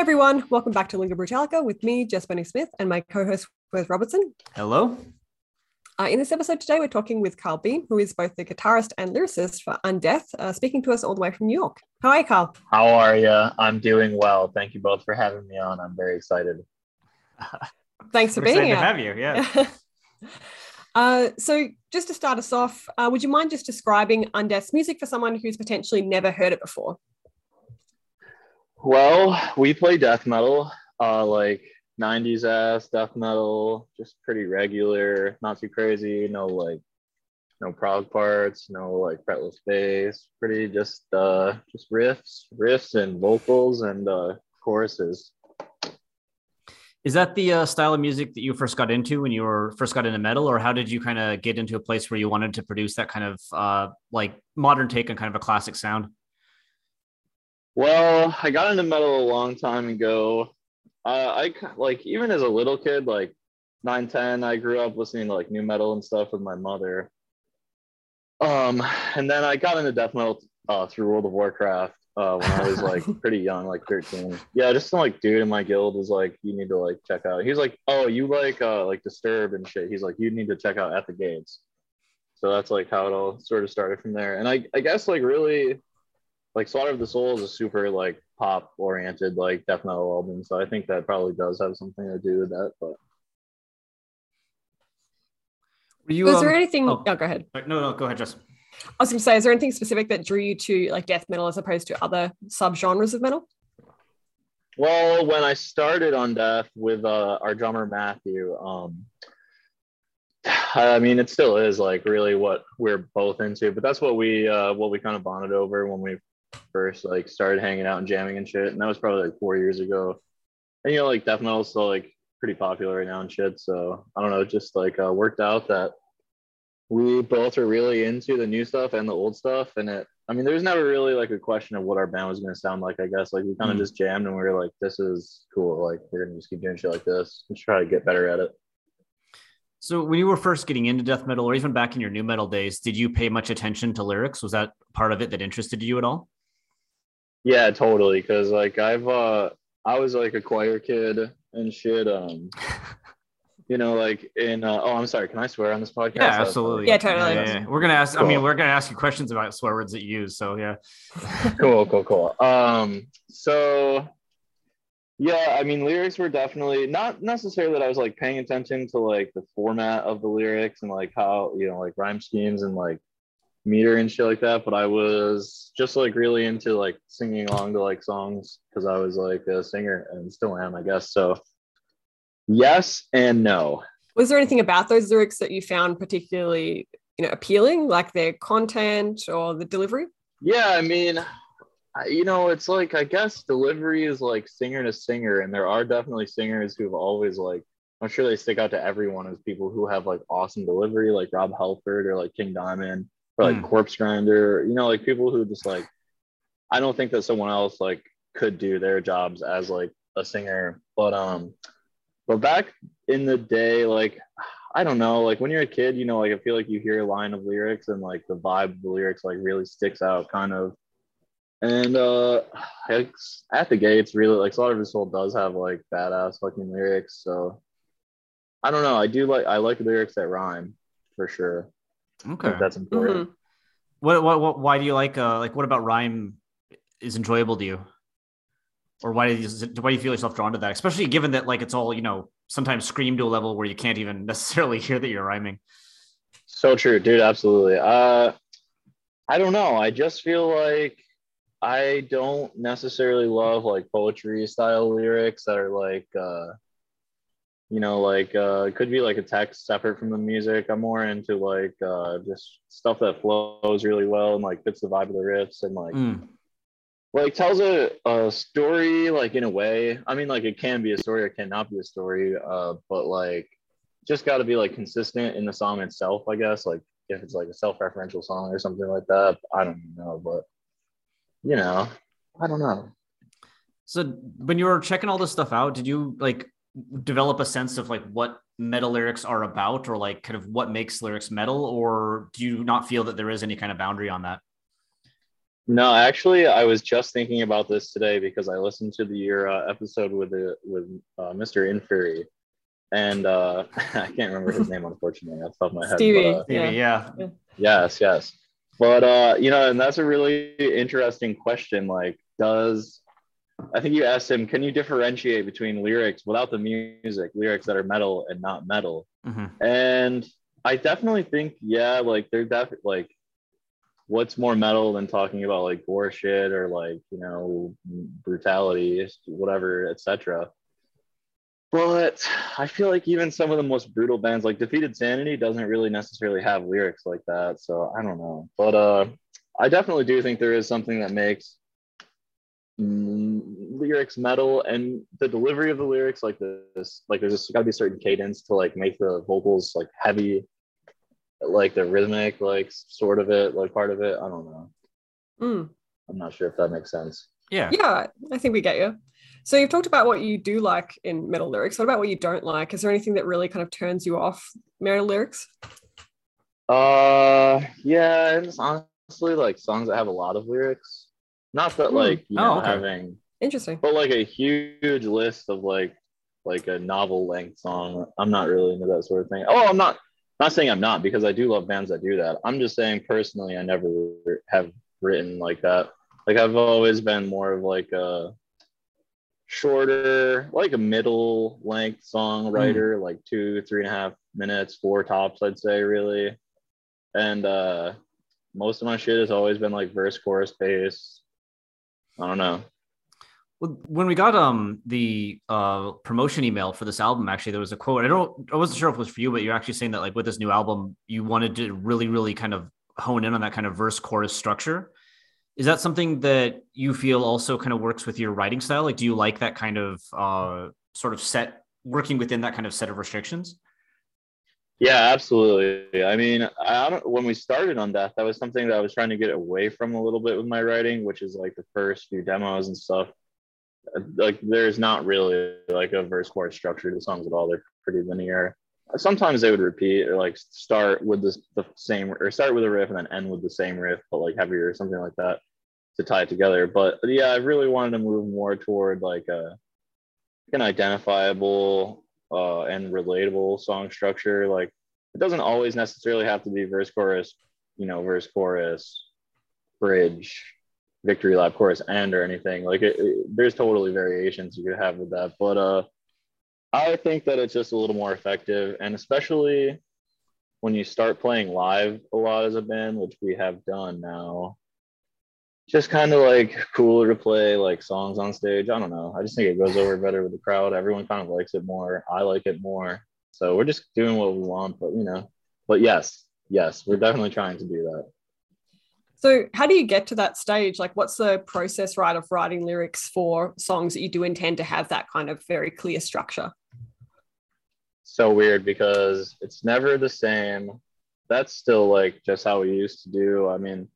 Hi, everyone. Welcome back to Lingüa Brütallica with me, Jess Benny Smith, and my co host, Wes Robertson. Hello. Uh, in this episode today, we're talking with Kyle Beam, who is both the guitarist and lyricist for Undeath, uh, speaking to us all the way from New York. How are you, Kyle? How are you? I'm doing well. Thank you both for having me on. I'm very excited. Thanks for We're being excited here. to have you. Yeah. uh, so, just to start us off, uh, would you mind just describing Undeath's music for someone who's potentially never heard it before? Well, we play death metal, uh, like 90s ass death metal, just pretty regular, not too crazy, no like no prog parts, no like fretless bass, pretty just uh just riffs, riffs and vocals and uh choruses. Is that the uh, style of music that you first got into when you were first got into metal, or how did you kind of get into a place where you wanted to produce that kind of uh, like modern take on kind of a classic sound? Well, I got into metal a long time ago. Uh, I like even as a little kid, like nine, 10, I grew up listening to like nu metal and stuff with my mother. Um, and then I got into death metal uh, through World of Warcraft uh, when I was like pretty young, like 13. Yeah, just some like dude in my guild was like, you need to like check out. He's like, oh, you like uh like Disturb and shit. He's like, you need to check out At the Gates. So that's like how it all sort of started from there. And I, I guess like really like Slaughter of the Soul is a super like pop oriented like death metal album. So I think that probably does have something to do with that. But Were you? Was there um, anything? oh. Oh. go ahead. No, no, go ahead, Jess. I was going to say, is there anything specific that drew you to like death metal as opposed to other subgenres of metal? well, when I started Undeath with uh, our drummer Matthew, um, I mean it still is like really what we're both into. But that's what we uh, what we kind of bonded over when we first like started hanging out and jamming and shit. And that was probably like four years ago. And you know, like death metal is still like pretty popular right now and shit. So I don't know, it just like uh, worked out that we both are really into the new stuff and the old stuff. And it, I mean, there's never really like a question of what our band was going to sound like. I guess like we kind of Mm. just jammed and we were like, this is cool. Like we're gonna just keep doing shit like this and try to get better at it. So when you were first getting into death metal, or even back in your nu metal days, did you pay much attention to lyrics? Was that part of it that interested you at all? Yeah, totally. Cause like I've uh I was like a choir kid and shit. Um you know, like in uh, oh I'm sorry, can I swear on this podcast? Yeah, absolutely. Yeah, totally. Yeah, yeah. We're gonna ask. I mean, we're gonna ask you questions about swear words that you use. So yeah. cool, cool, cool. Um, so yeah, I mean, lyrics were definitely not necessarily that I was like paying attention to like the format of the lyrics and like how you know like rhyme schemes and like meter and shit like that, but I was just like really into like singing along to like songs because I was like a singer and still am, I guess. So yes and no. Was there anything about those lyrics that you found particularly, you know, appealing, like their content or the delivery? Yeah, I mean, I- you know, it's like I guess delivery is like singer to singer, and there are definitely singers who've always like I'm sure they stick out to everyone as people who have like awesome delivery, like Rob Halford or like King Diamond or like Hmm. Corpsegrinder, you know, like people who just like I don't think that someone else like could do their jobs as like a singer, but um, but back in the day, like I don't know, like when you're a kid, you know, like I feel like you hear a line of lyrics and like the vibe of the lyrics like really sticks out kind of. And uh at the gates really like Slaughter of the Soul does have like badass fucking lyrics. So I don't know. I do like I like lyrics that rhyme for sure. I Okay. that's important. Mhm. What, what, what, why do you like, uh, like, what about rhyme is enjoyable to you? Or why do you why do you feel yourself drawn to that? Especially given that like it's all, you know, sometimes scream to a level where you can't even necessarily hear that you're rhyming. So true, dude. Absolutely. Uh, I don't know. I just feel like I don't necessarily love like poetry style lyrics that are like, uh, you know, like uh, it could be like a text separate from the music. I'm more into like uh, just stuff that flows really well and like fits the vibe of the riffs and like Mm. like tells a, a story like in a way. I mean, like it can be a story or it cannot be a story, uh, but like just got to be like consistent in the song itself, I guess. Like if it's like a self-referential song or something like that, I don't know, but you know, I don't know. So when you were checking all this stuff out, did you like develop a sense of like what metal lyrics are about or like kind of what makes lyrics metal or do you not feel that there is any kind of boundary on that? No, actually, I was just thinking about this today because I listened to the uh, episode with the with uh, Mr. Inferi, and uh, I can't remember his name unfortunately off the top of my head. Stevie. But, uh, Maybe, yeah. yes, yes, but uh, you know, and that's a really interesting question. Like, does I think you asked him, can you differentiate between lyrics without the music, lyrics that are metal and not metal? Mhm. And I definitely think, yeah, like they're definitely like, what's more metal than talking about like gore shit or like you know brutality, whatever, etc. But I feel like even some of the most brutal bands, like Defeated Sanity, doesn't really necessarily have lyrics like that. So I don't know, but uh, I definitely do think there is something that makes lyrics metal and the delivery of the lyrics like this like there's just got to be a certain cadence to like make the vocals like heavy like the rhythmic like sort of it like part of it i don't know Mm. i'm not sure if that makes sense Yeah. Yeah, I think we get you. So you've talked about what you do like in metal lyrics. What about what you don't like? Is there anything that really kind of turns you off metal lyrics? uh yeah it's honestly like songs that have a lot of lyrics not that Hmm. like you Oh, know okay. having Interesting. but like a huge list of like like a novel length song i'm not really into that sort of thing oh i'm not not saying i'm not because i do love bands that do that i'm just saying personally i never have written like that like i've always been more of like a shorter like a middle length songwriter like two three and a half minutes four tops i'd say really and uh most of my shit has always been like verse chorus bass i don't know Well, when we got um the uh promotion email for this album, actually, there was a quote. I don't, I wasn't sure if it was for you, but you're actually saying that like with this new album, you wanted to really, really kind of hone in on that kind of verse chorus structure. Is that something that you feel also kind of works with your writing style? Like, do you like that kind of uh sort of set working within that kind of set of restrictions? Yeah, absolutely. I mean, I don't, when we started on that, that was something that I was trying to get away from a little bit with my writing, which is like the first few demos and stuff. Like, there's not really like a verse chorus structure to songs at all. They're pretty linear. Sometimes they would repeat or like start with the same or start with a riff and then end with the same riff, but like heavier or something like that to tie it together. But yeah, I really wanted to move more toward like a an identifiable uh, and relatable song structure. Like it doesn't always necessarily have to be verse chorus, you know, verse chorus, bridge, victory lap chorus end or anything. Like it, it- there's totally variations you could have with that, but uh, I think that it's just a little more effective, and especially when you start playing live a lot as a band, which we have done now. Just kind of like cooler to play like songs on stage. I don't know. I just think it goes over better with the crowd. Everyone kind of likes it more. I like it more. So we're just doing what we want, but you know, but yes, yes, we're definitely trying to do that. So how do you get to that stage? Like what's the process right of writing lyrics for songs that you do intend to have that kind of very clear structure? So weird because it's never the same. That's still like just how we used to do. I mean,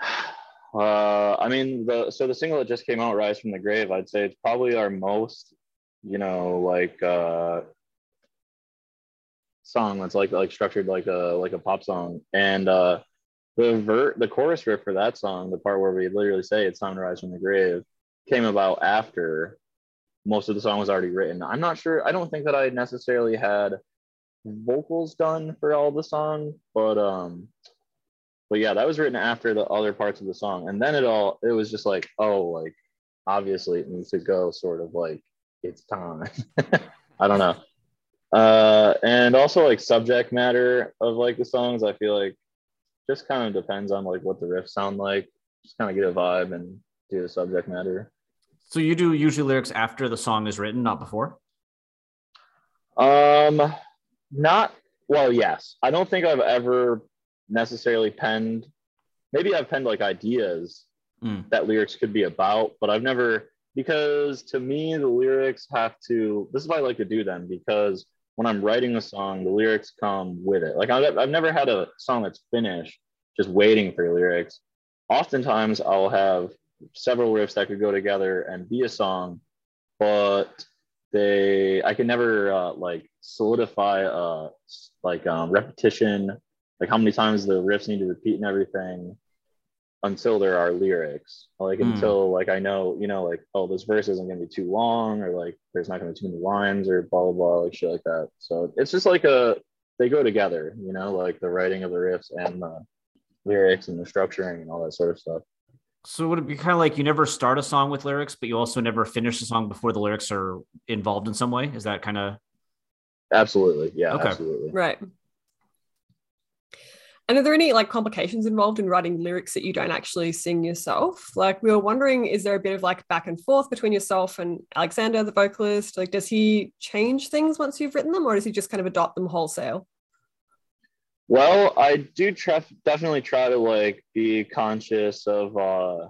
uh, I mean the so the single that just came out, "Rise from the Grave," I'd say it's probably our most, you know, like uh, song that's like like structured like a like a pop song, and uh, the the chorus riff for that song, the part where we literally say it's time to rise from the grave, came about after most of the song was already written. I'm not sure. I don't think that I necessarily had vocals done for all the song, but um, but yeah, that was written after the other parts of the song. And then it all it was just like, oh, like obviously it needs to go sort of like it's time. I don't know. Uh and also like subject matter of like the songs, I feel like just kind of depends on like what the riffs sound like. Just kind of get a vibe and do the subject matter. So you do usually lyrics after the song is written, not before? Um not well, yes. I don't think I've ever necessarily penned maybe I've penned like ideas Mm. that lyrics could be about, but I've never because to me the lyrics have to this is why I like to do them because when I'm writing a song, the lyrics come with it. Like I've, I've never had a song that's finished just waiting for lyrics. Oftentimes I'll have several riffs that could go together and be a song, but they I can never uh, like solidify uh like um, repetition, like how many times the riffs need to repeat and everything until there are lyrics. Like Hmm. until like I know, you know, like, oh, this verse isn't gonna be too long, or like there's not gonna be too many lines or blah blah blah, like shit like that. So it's just like a they go together, you know, like the writing of the riffs and the lyrics and the structuring and all that sort of stuff. So would it be kind of like you never start a song with lyrics, but you also never finish the song before the lyrics are involved in some way? Is that kind of Absolutely. Yeah, Okay. absolutely. Right. And are there any like complications involved in writing lyrics that you don't actually sing yourself? Like we were wondering, is there a bit of like back and forth between yourself and Alexander, the vocalist? Like, does he change things once you've written them, or does he just kind of adopt them wholesale? Well, I do try, definitely try to like be conscious of uh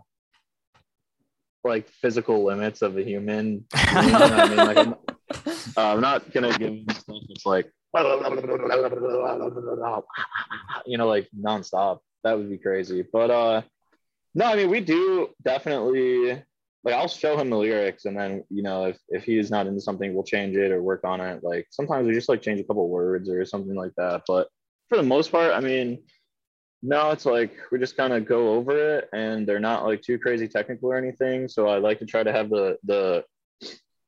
like physical limits of a human. You know I mean? Like I'm, uh, I'm not gonna give him stuff that's like you know, like nonstop. That would be crazy. But uh no, I mean we do definitely like I'll show him the lyrics and then you know if if he's not into something we'll change it or work on it. Like sometimes we just like change a couple words or something like that. But for the most part, I mean, no, it's like we just kind of go over it and they're not like too crazy technical or anything. So I like to try to have the the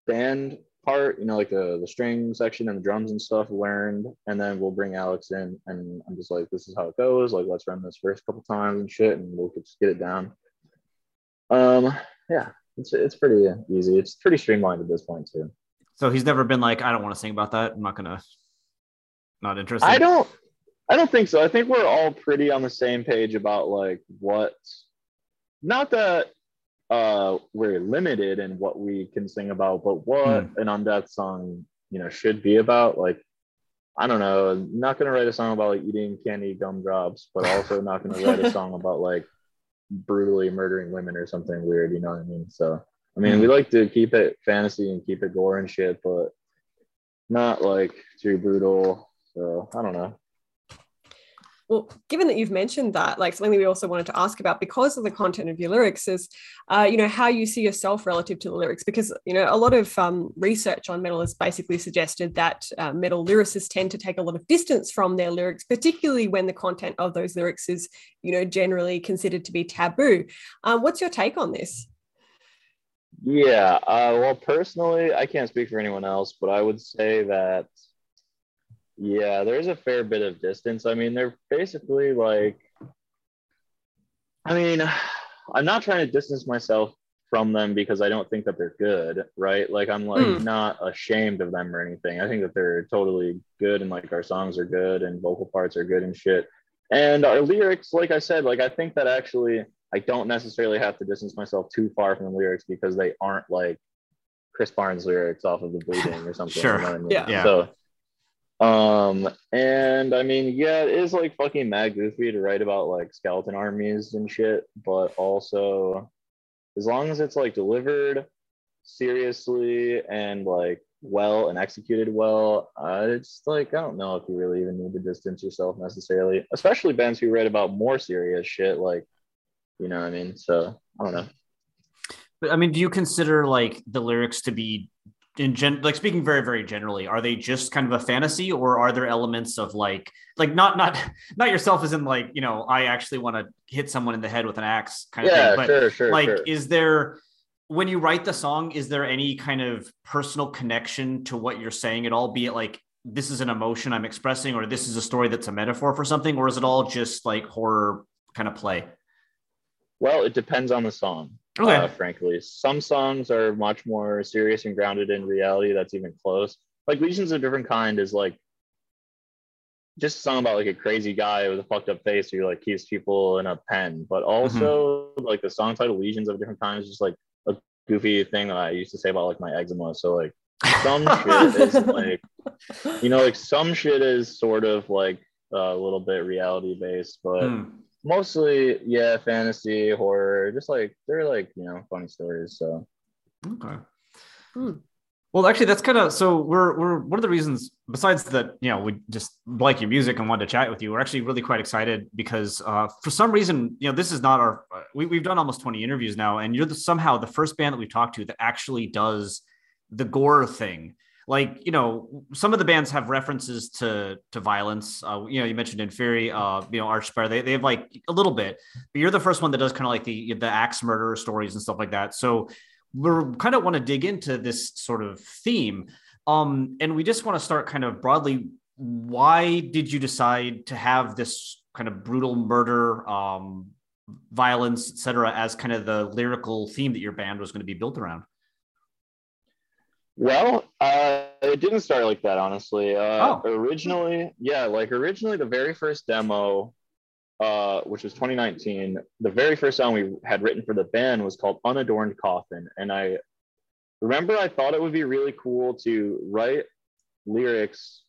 band part, you know, like the the string section and the drums and stuff learned, and then we'll bring Alex in and I'm just like, this is how it goes. Like let's run this first couple times and shit, and we'll just get it down. Um, yeah, it's it's pretty easy. It's pretty streamlined at this point too. so he's never been like, I don't want to sing about that. I'm not gonna not interested. I don't I don't think so. I think we're all pretty on the same page about like what not that uh we're limited in what we can sing about, but what an undeath song, you know, should be about. Like, I don't know, I'm not gonna write a song about like eating candy gumdrops, but also not gonna write a song about like brutally murdering women or something weird, you know what I mean? So I mean we like to keep it fantasy and keep it gore and shit, but not like too brutal. So I don't know. Well, given that you've mentioned that, like something we also wanted to ask about because of the content of your lyrics is, uh, you know, how you see yourself relative to the lyrics. Because you know, a lot of um, research on metal has basically suggested that uh, metal lyricists tend to take a lot of distance from their lyrics, particularly when the content of those lyrics is, you know, generally considered to be taboo. Um, what's your take on this? Yeah, uh, well, personally, I can't speak for anyone else, but I would say that, yeah, there's a fair bit of distance. I mean, they're basically like, I mean, I'm not trying to distance myself from them because I don't think that they're good, right? Like, I'm like Hmm. not ashamed of them or anything. I think that they're totally good and like our songs are good and vocal parts are good and shit. And our lyrics, like I said, like I think that actually I don't necessarily have to distance myself too far from the lyrics because they aren't like Chris Barnes lyrics off of the bleeding or something. Sure. You know I mean? Yeah. Yeah. So um and I mean yeah it is like fucking mad goofy to write about like skeleton armies and shit, but also as long as it's like delivered seriously and like well and executed well, uh, it's like I don't know if you really even need to distance yourself necessarily, especially bands who write about more serious shit like you know what I mean? So I don't know. But I mean, do you consider like the lyrics to be in gen like speaking very, very generally, are they just kind of a fantasy or are there elements of like like not not not yourself as in like, you know, I actually want to hit someone in the head with an axe kind of thing. But sure, sure, like sure. is there when you write the song, is there any kind of personal connection to what you're saying at all? Be it like this is an emotion I'm expressing, or this is a story that's a metaphor for something, or is it all just like horror kind of play? Well, it depends on the song. Okay. Uh, frankly, some songs are much more serious and grounded in reality. That's even close. Like Lesions of Different Kind is like just a song about like a crazy guy with a fucked up face who like keeps people in a pen. But also like the song title Lesions of Different Kinds is just like a goofy thing that I used to say about like my eczema. So like some shit is like you know like some shit is sort of like a little bit reality based, but Hmm. Mostly yeah fantasy horror just like they're like you know funny stories so Okay. Hmm. Well, actually, that's kind of so. We're we're one of the reasons, besides that, you know, we just like your music and wanted to chat with you. We're actually really quite excited because, uh, for some reason, you know, this is not our. uh, We, we've done almost twenty interviews now, and you're the, somehow the first band that we've talked to that actually does the gore thing. Like, you know, some of the bands have references to to violence. Uh, you know, you mentioned Inferi, uh, you know, Archspire. They they have like a little bit, but you're the first one that does kind of like the the axe murderer stories and stuff like that. So we're kind of want to dig into this sort of theme um and we just want to start kind of broadly why did you decide to have this kind of brutal murder um violence etc as kind of the lyrical theme that your band was going to be built around well uh it didn't start like that honestly. Uh Oh. originally yeah like originally the very first demo uh which was 2019 the very first song we had written for the band was called unadorned coffin. And i remember i thought it would be really cool to write lyrics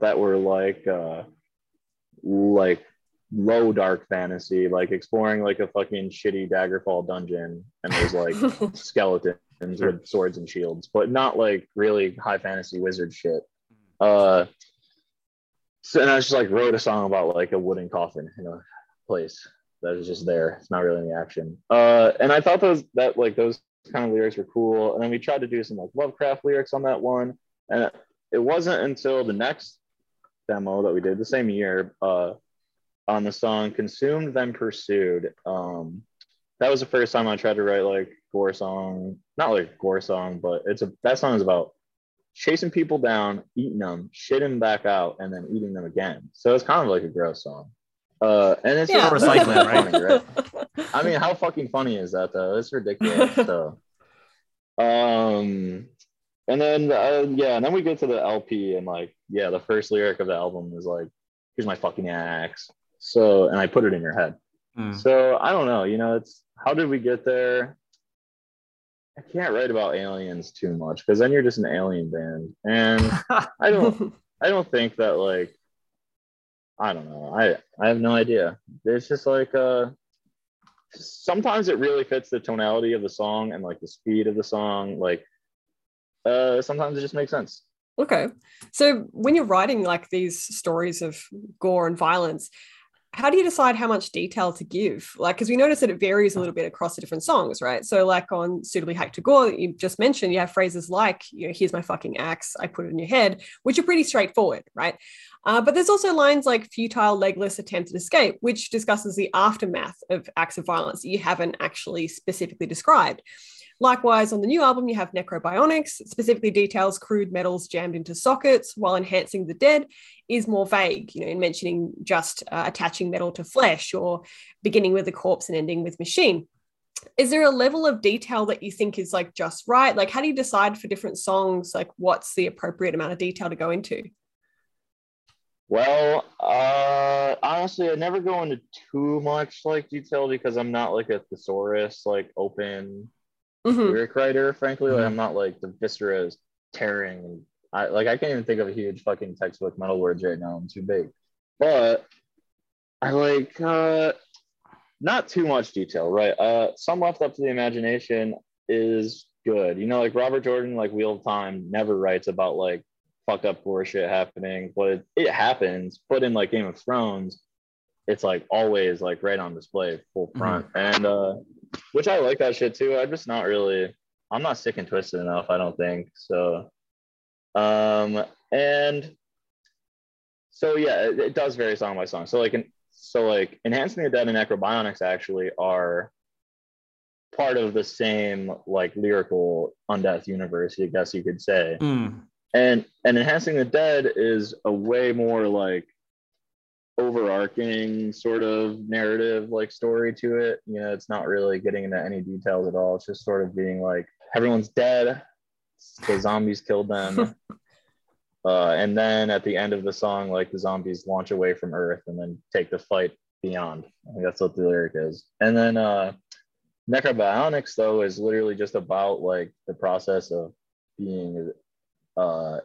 that were like uh like low dark fantasy like exploring like a fucking shitty daggerfall dungeon. And there's like skeletons Sure. with swords and shields, but not like really high fantasy wizard shit. Uh, so and I just like wrote a song about like a wooden coffin in a place that is just there. It's not really any action. Uh, and I thought those that like those kind of lyrics were cool. And then we tried to do some like Lovecraft lyrics on that one, and it wasn't until the next demo that we did the same year uh, on the song "Consumed Then Pursued." Um, that was the first time I tried to write like gore song, not like gore song, but it's a that song is about chasing people down, eating them, shitting them back out, and then eating them again. So it's kind of like a gross song. Uh, and it's Yeah. just Recycling, funny, right? I mean, how fucking funny is that though? It's ridiculous. so, um, and then uh, yeah, and then we get to the LP, and like, yeah, the first lyric of the album is like, "Here's my fucking axe." So, and I put it in your head. Hmm. So I don't know. You know, it's how did we get there? I can't write about aliens too much because then you're just an alien band, and I don't. I don't think that like. I don't know. I I have no idea. It's just like uh. Sometimes it really fits the tonality of the song and like the speed of the song. Like, uh, sometimes it just makes sense. Okay. So when you're writing like these stories of gore and violence, how do you decide how much detail to give? Like, because we notice that it varies a little bit across the different songs, right? So, like on Suitably Hacked to Gore that you just mentioned, you have phrases like, you know, here's my fucking axe, I put it in your head, which are pretty straightforward, right? Uh, but there's also lines like futile, legless, attempted escape, which discusses the aftermath of acts of violence that you haven't actually specifically described. Likewise, on the new album, you have Necrobionics, specifically details crude metals jammed into sockets, while Enhancing the Dead is more vague, you know, in mentioning just uh, attaching metal to flesh or beginning with a corpse and ending with machine. Is there a level of detail that you think is like just right? Like, how do you decide for different songs, like what's the appropriate amount of detail to go into? Well, uh, honestly, I never go into too much like detail because I'm not like a thesaurus, like open Mhm. lyric writer. Frankly, like. I'm not like the viscera is tearing. I like I can't even think of a huge fucking textbook metal words right now. I'm too big. But I like uh, not too much detail, right? Uh, some left up to the imagination is good. You know, like Robert Jordan, like Wheel of Time, never writes about like fucked up gore shit happening, but it, it happens. But in like Game of Thrones, it's like always like right on display, full front, and uh, which I like that shit too. I'm just not really, I'm not sick and twisted enough. I don't think so. Um, and so yeah, it, it does vary song by song. So like, in, so like, enhancing the dead and necrobionics actually are part of the same like lyrical undeath universe, I guess you could say Hmm. and and enhancing the dead is a way more like overarching sort of narrative like story to it. You know, it's not really getting into any details at all. It's just sort of being like everyone's dead, the zombies killed them. uh, and then at the end of the song, like the zombies launch away from Earth and then take the fight beyond. I think that's what the lyric is. And then uh, Necrobionics though is literally just about like the process of being uh,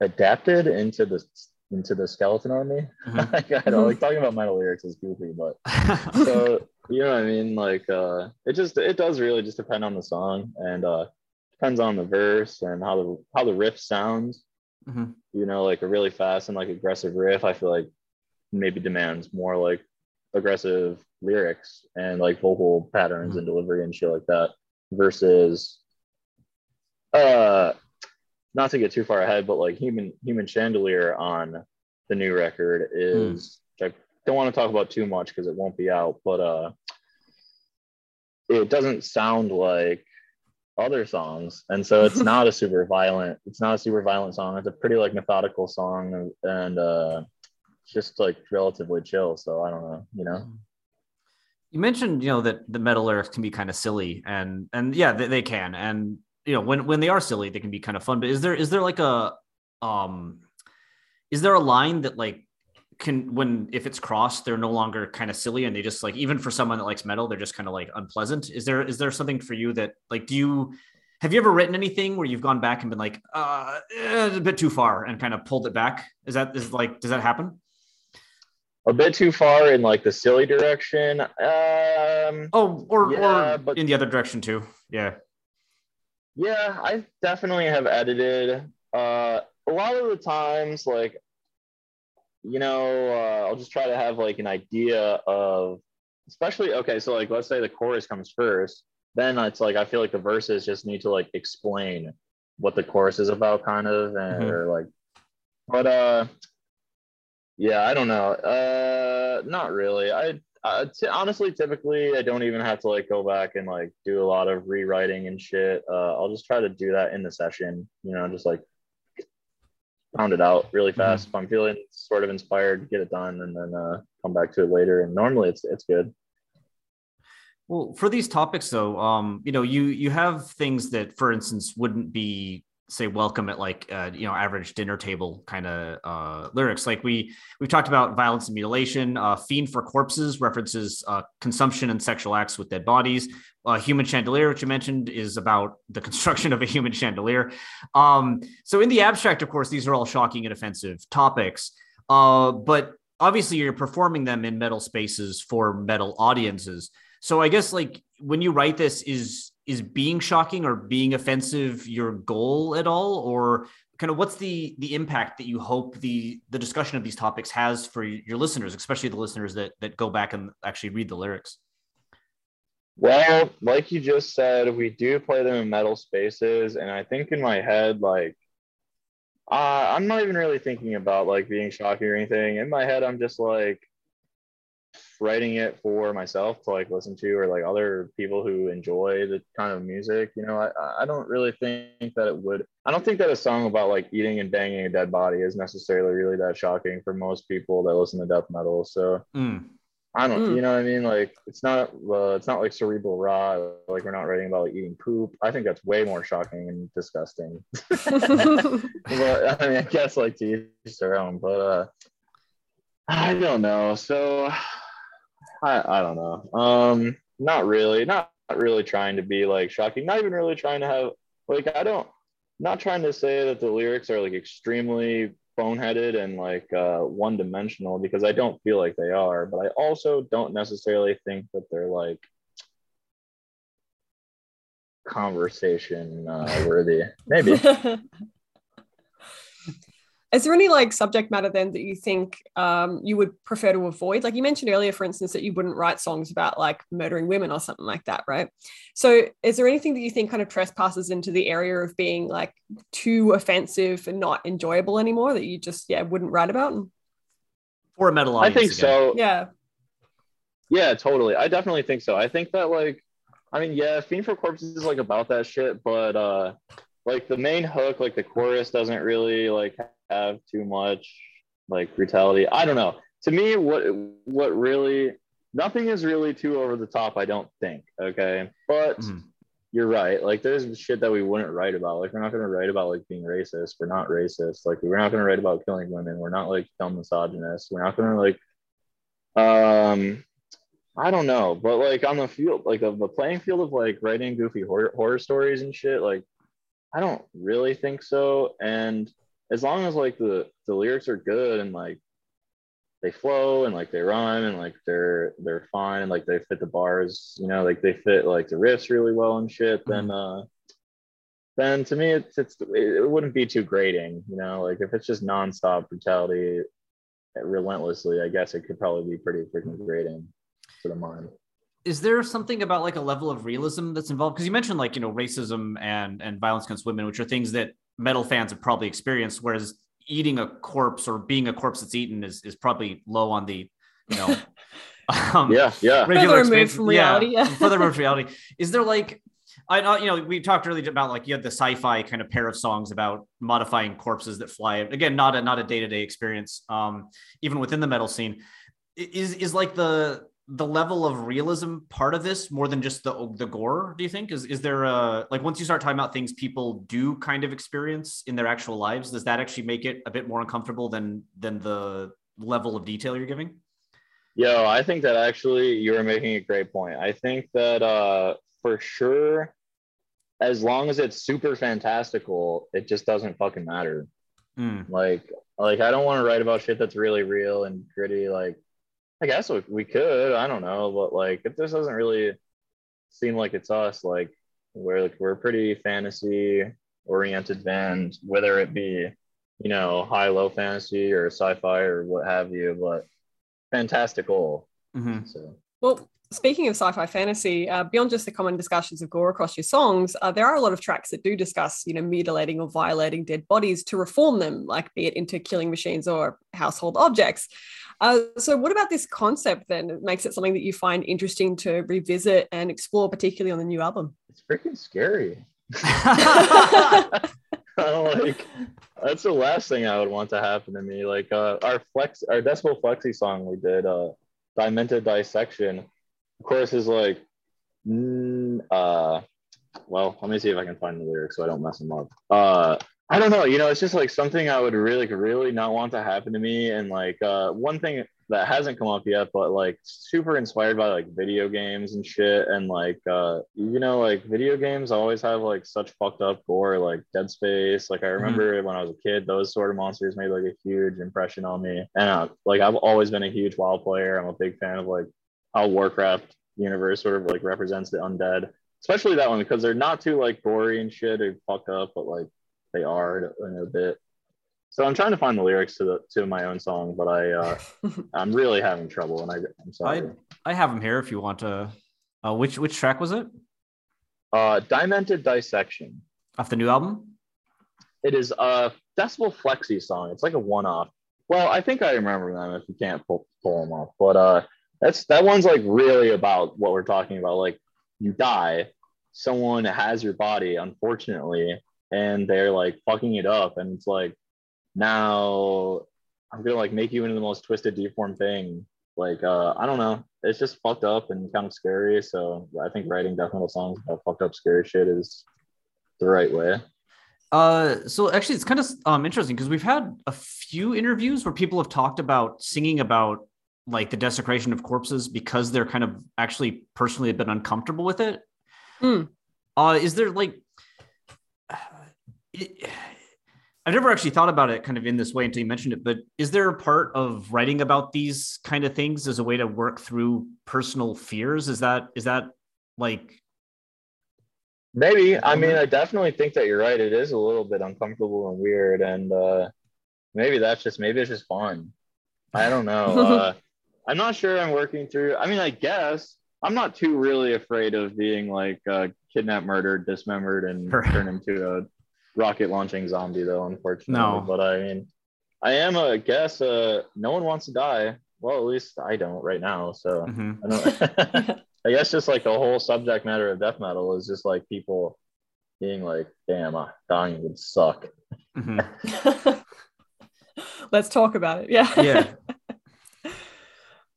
adapted into the into the skeleton army. Mm-hmm. like, I don't like talking about metal lyrics is goofy, but so you know what I mean. Like uh, it just it does really just depend on the song and uh, depends on the verse and how the how the riff sounds. Mm-hmm. You know, like a really fast and like aggressive riff. I feel like maybe demands more like aggressive lyrics and like vocal patterns mm-hmm. and delivery and shit like that versus uh not to get too far ahead, but like human human chandelier on the new record is mm. I don't want to talk about too much because it won't be out, but uh it doesn't sound like other songs. And so it's not a super violent it's not a super violent song. It's a pretty like methodical song and uh just like relatively chill so i don't know you know? You mentioned you know that the metal lyrics can be kind of silly and and yeah they, they can. And you know when when they are silly they can be kind of fun but is there is there like a um is there a line that like can when if it's crossed they're no longer kind of silly and they just like even for someone that likes metal they're just kind of like unpleasant? Is there is there something for you that like do you have you ever written anything where you've gone back and been like uh eh, a bit too far and kind of pulled it back? Is that is like does that happen? A bit too far in like the silly direction um oh or yeah, or but in the other direction too. Yeah yeah, I definitely have edited. Uh, a lot of the times, like, you know, uh, I'll just try to have like an idea of, especially, okay, so like, let's say the chorus comes first, then it's like, I feel like the verses just need to like explain what the chorus is about, kind of, and mm-hmm. or like, but, uh, yeah, I don't know. Uh, not really. I uh, t- honestly, typically, I don't even have to like go back and like do a lot of rewriting and shit. Uh, I'll just try to do that in the session, you know, just like pound it out really mm-hmm. fast. Mm-hmm. If I'm feeling sort of inspired, get it done, and then uh, come back to it later. And normally, it's it's good. Well, for these topics, though, um, you know, you you have things that, for instance, wouldn't be say welcome at like uh, you know average dinner table kind of uh, lyrics. Like we we've talked about violence and mutilation uh, fiend for corpses references uh, consumption and sexual acts with dead bodies. Uh, human chandelier which you mentioned is about the construction of a human chandelier. Um, so in the abstract of course these are all shocking and offensive topics. Uh, but obviously you're performing them in metal spaces for metal audiences. So i guess like when you write this is is being shocking or being offensive your goal at all? Or kind of what's the the impact that you hope the the discussion of these topics has for your listeners especially the listeners that that go back and actually read the lyrics? Well like you just said we do play them in metal spaces and i think in my head like uh, i'm not even really thinking about like being shocking or anything. In my head i'm just like writing it for myself to like listen to or like other people who enjoy the kind of music you know i i don't really think that it would i don't think that a song about like eating and banging a dead body is necessarily really that shocking for most people that listen to death metal so mm. i don't mm. you know what i mean like it's not uh, it's not like cerebral rot like we're not writing about like eating poop i think that's way more shocking and disgusting but i mean i guess like to each their own but uh I don't know. So I, I don't know. Um, not really. Not, not really trying to be like shocking. Not even really trying to have like I don't. Not trying to say that the lyrics are like extremely boneheaded and like uh, one dimensional because I don't feel like they are. But I also don't necessarily think that they're like conversation uh, worthy. Maybe. Is there any like subject matter then that you think um, you would prefer to avoid? Like you mentioned earlier, for instance, that you wouldn't write songs about like murdering women or something like that, right? So is there anything that you think kind of trespasses into the area of being like too offensive and not enjoyable anymore that you just yeah wouldn't write about? For a metal audience, I think again. so. Yeah. Yeah, totally. I definitely think so. I think that like, I mean, yeah, Fiend for Corpses is like about that shit, but uh like the main hook, like the chorus doesn't really like have too much like brutality. I don't know. to me, what what really nothing is really too over the top. I don't think. Okay, but Mhm. you're right. Like there's shit that we wouldn't write about. Like we're not gonna write about like being racist. We're not racist. Like we're not gonna write about killing women. We're not like dumb misogynists. We're not gonna like um I don't know, but like on the field, like of the playing field of like writing goofy horror, horror stories and shit, like I don't really think so. And as long as like the the lyrics are good and like they flow and like they rhyme and like they're they're fine and like they fit the bars, you know, like they fit like the riffs really well and shit, then uh then to me it's it's it wouldn't be too grating, you know, like if it's just nonstop brutality relentlessly, I guess it could probably be pretty freaking grating to the mind. Is there something about like a level of realism that's involved because you mentioned like you know racism and and violence against women which are things that metal fans have probably experienced whereas eating a corpse or being a corpse that's eaten is is probably low on the you know um, Yeah, yeah. regular Further removed from reality, yeah. further removed from reality. Is there like, I know, you know, we talked earlier about like you had the sci-fi kind of pair of songs about modifying corpses that fly. Again, not a not a day-to-day experience, um, even within the metal scene. Is is like the the level of realism part of this more than just the the gore? Do you think is is there a like once you start talking about things people do kind of experience in their actual lives, does that actually make it a bit more uncomfortable than than the level of detail you're giving? Yo, I think that actually you are making a great point. I think that uh, for sure, as long as it's super fantastical, it just doesn't fucking matter. Mm. Like, like I don't want to write about shit that's really real and gritty. Like, I guess we, we could. I don't know, but like, if this doesn't really seem like it's us, like we're like we're a pretty fantasy oriented band, whether it be you know high low fantasy or sci-fi or what have you, but fantastical. Mhm. So Well, speaking of sci-fi fantasy, uh, beyond just the common discussions of gore across your songs, uh, there are a lot of tracks that do discuss, you know, mutilating or violating dead bodies to reform them, like be it into killing machines or household objects. Uh, so, what about this concept then? It makes it something that you find interesting to revisit and explore, particularly on the new album. it's freaking scary. like that's the last thing I would want to happen to me. Like uh, our flex, our Decibel Flexi song we did, uh, Dimented Dissection, of course, is like, mm, uh, well, let me see if I can find the lyrics so I don't mess them up. Uh, I don't know, you know, it's just like something I would really, really not want to happen to me. And like uh, one thing that hasn't come up yet, but like super inspired by like video games and shit. And like, uh, you know, like video games always have like such fucked up gore, like Dead Space. Like I remember when I was a kid, those sort of monsters made like a huge impression on me. And uh, like I've always been a huge WoW player. I'm a big fan of like how Warcraft universe sort of like represents the undead, especially that one because they're not too like gory and shit or fucked up, but like they are in a bit. So I'm trying to find the lyrics to the to my own song, but I uh, I'm really having trouble, and I I'm sorry. I have them here if you want to. Uh, which which track was it Uh, Dimented Dissection. off the new album? It is a Decibel Flexi song. It's like a one-off. Well, I think I remember them if you can't pull, pull them off. But uh, that's that one's like really about what we're talking about. Like you die, someone has your body, unfortunately, and they're like fucking it up, and it's like now I'm gonna like make you into the most twisted, deformed thing. Like uh, I don't know. It's just fucked up and kind of scary. So I think writing death metal songs about fucked up, scary shit is the right way. Uh, so actually, it's kind of um interesting because we've had a few interviews where people have talked about singing about like the desecration of corpses because they're kind of actually personally have been uncomfortable with it. Hmm. Uh, is there like, it, I've never actually thought about it kind of in this way until you mentioned it, but is there a part of writing about these kind of things as a way to work through personal fears? Is that is that like Maybe. I mean, I definitely think that you're right. It is a little bit uncomfortable and weird, and uh, maybe that's just maybe it's just fun. I don't know. uh, I'm not sure. I'm working through. I mean, I guess I'm not too really afraid of being like uh, kidnapped, murdered, dismembered, and Sure. turned into a rocket launching zombie, though. Unfortunately, No. But I mean, I am a guess. Uh, no one wants to die. Well, at least I don't right now. So. mhm. I don't. I guess just like the whole subject matter of death metal is just like people being like, "Damn, uh, dying would suck." Mhm. Let's talk about it. Yeah. yeah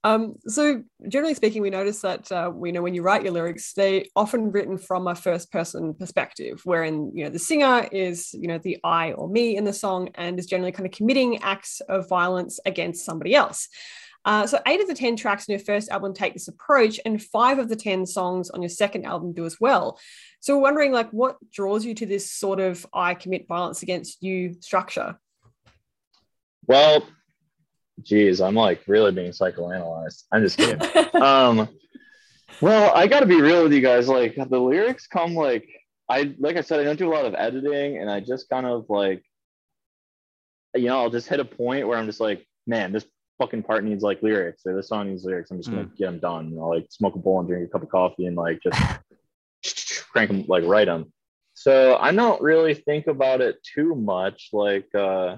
Um, so generally speaking, we notice that uh, we know when you write your lyrics, they often written from a first person perspective, wherein you know the singer is you know the I or me in the song and is generally kind of committing acts of violence against somebody else. Uh, so eight of the 10 tracks in your first album take this approach and five of the 10 songs on your second album do as well. So we're wondering like what draws you to this sort of I commit violence against you structure? Well, geez, I'm like really being psychoanalyzed. I'm just kidding. um, well, I got to be real with you guys. Like the lyrics come like I like I said, I don't do a lot of editing, and I just kind of like, you know, I'll just hit a point where I'm just like, man, this fucking part needs like lyrics, or this song needs lyrics. I'm just gonna mm. get them done. I'll like smoke a bowl and drink a cup of coffee, and like just crank them, like write them. So I don't really think about it too much. Like, uh,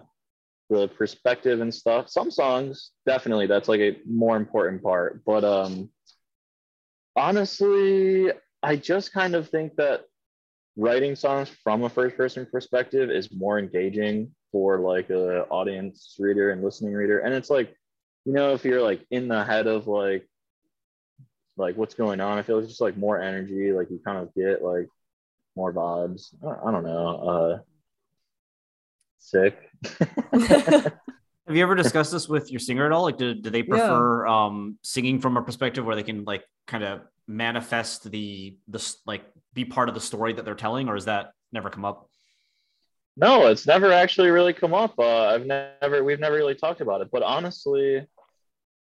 the perspective and stuff. Some songs, definitely, that's like a more important part. But um, honestly, I just kind of think that writing songs from a first person perspective is more engaging for like a audience reader and listening reader. And it's like, you know, if you're like in the head of like like what's going on, I feel it's just like more energy. Like you kind of get like more vibes. I don't know. Uh, sick. Have you ever discussed this with your singer at all? Like, do, do they prefer yeah. um, singing from a perspective where they can like kind of manifest the the like be part of the story that they're telling, or has that never come up? No, it's never actually really come up. Uh, I've never we've never really talked about it, but honestly,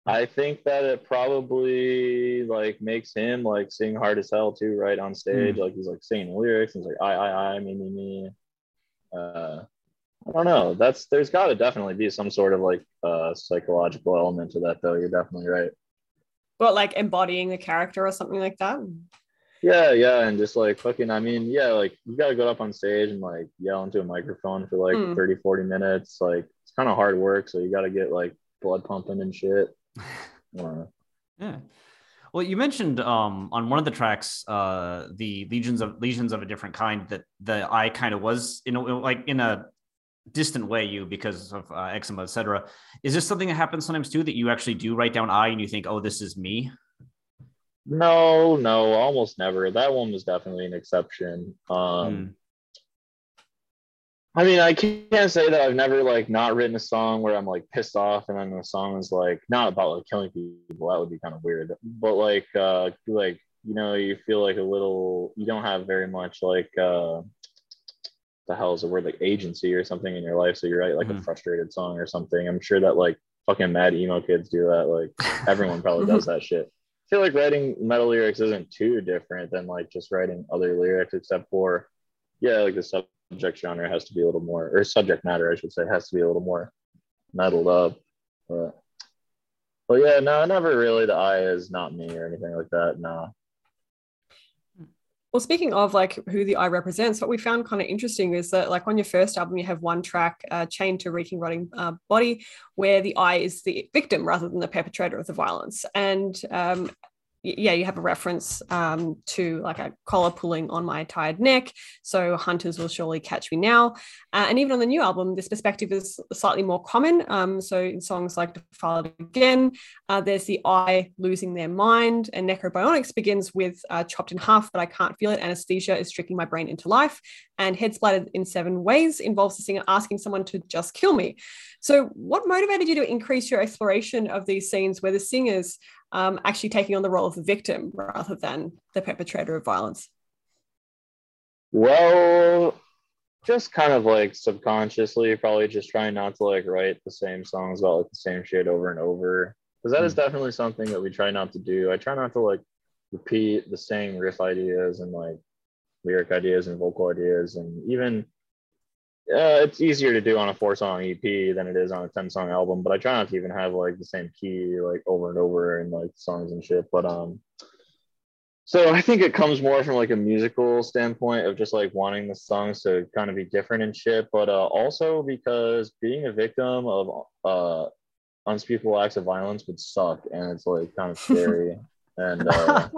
I think that it probably like makes him like sing hard as hell too, right on stage. Mm. Like he's like singing the lyrics and he's like I I I me me me. Uh, I don't know. That's there's got to definitely be some sort of like uh, psychological element to that, though. You're definitely right. But like embodying the character or something like that. Yeah, yeah, and just like fucking. I mean, yeah, like you got to go up on stage and like yell into a microphone for like mm. 30, 40 minutes. Like it's kind of hard work, so you got to get like blood pumping and shit. yeah. Well, you mentioned um, on one of the tracks, uh, the lesions of Lesions of a different kind that the I kind of was, you know, like in a distant way you because of uh, eczema, etc. Is this something that happens sometimes too that you actually do write down I and you think, oh, this is me? No, no, almost never. That one was definitely an exception. Um, mm. I mean, I can't say that I've never like not written a song where I'm like pissed off and then the song is like not about like killing people. That would be kind of weird. But like, uh, like you know, you feel like a little. You don't have very much like. Uh, the hell is the word like agency or something in your life. So you write like mm. a frustrated song or something. I'm sure that like fucking mad emo kids do that. Like everyone probably does that shit. I feel like writing metal lyrics isn't too different than like just writing other lyrics, except for yeah, like the subject genre has to be a little more, or subject matter, I should say, has to be a little more metaled up. But, but yeah, no, never really. The I is not me or anything like that. No. Well, speaking of like who the eye represents, what we found kind of interesting is that like on your first album, you have one track, uh, "Chained to Reeking Rotting uh, Body," where the eye is the victim rather than the perpetrator of the violence, and um, yeah, you have a reference um, to like a collar pulling on my tired neck. So hunters will surely catch me now. Uh, and even on the new album, this perspective is slightly more common. Um, so in songs like Defiled Again, uh, there's the I losing their mind, and Necrobionics begins with uh, chopped in half, but I can't feel it. Anesthesia is tricking my brain into life. And Head Splattered in Seven Ways involves the singer asking someone to just kill me. So, what motivated you to increase your exploration of these scenes where the singers um, actually taking on the role of the victim rather than the perpetrator of violence? Well, just kind of like subconsciously, probably just trying not to like write the same songs about like the same shit over and over. Because that mm. is hmm. definitely something that we try not to do. I try not to like repeat the same riff ideas and like lyric ideas and vocal ideas and even uh, it's easier to do on a four song EP than it is on a 10 song album, but I try not to even have like the same key like over and over in like songs and shit. But um so I think it comes more from like a musical standpoint of just like wanting the songs to kind of be different and shit, but uh also because being a victim of uh unspeakable acts of violence would suck and it's like kind of scary and uh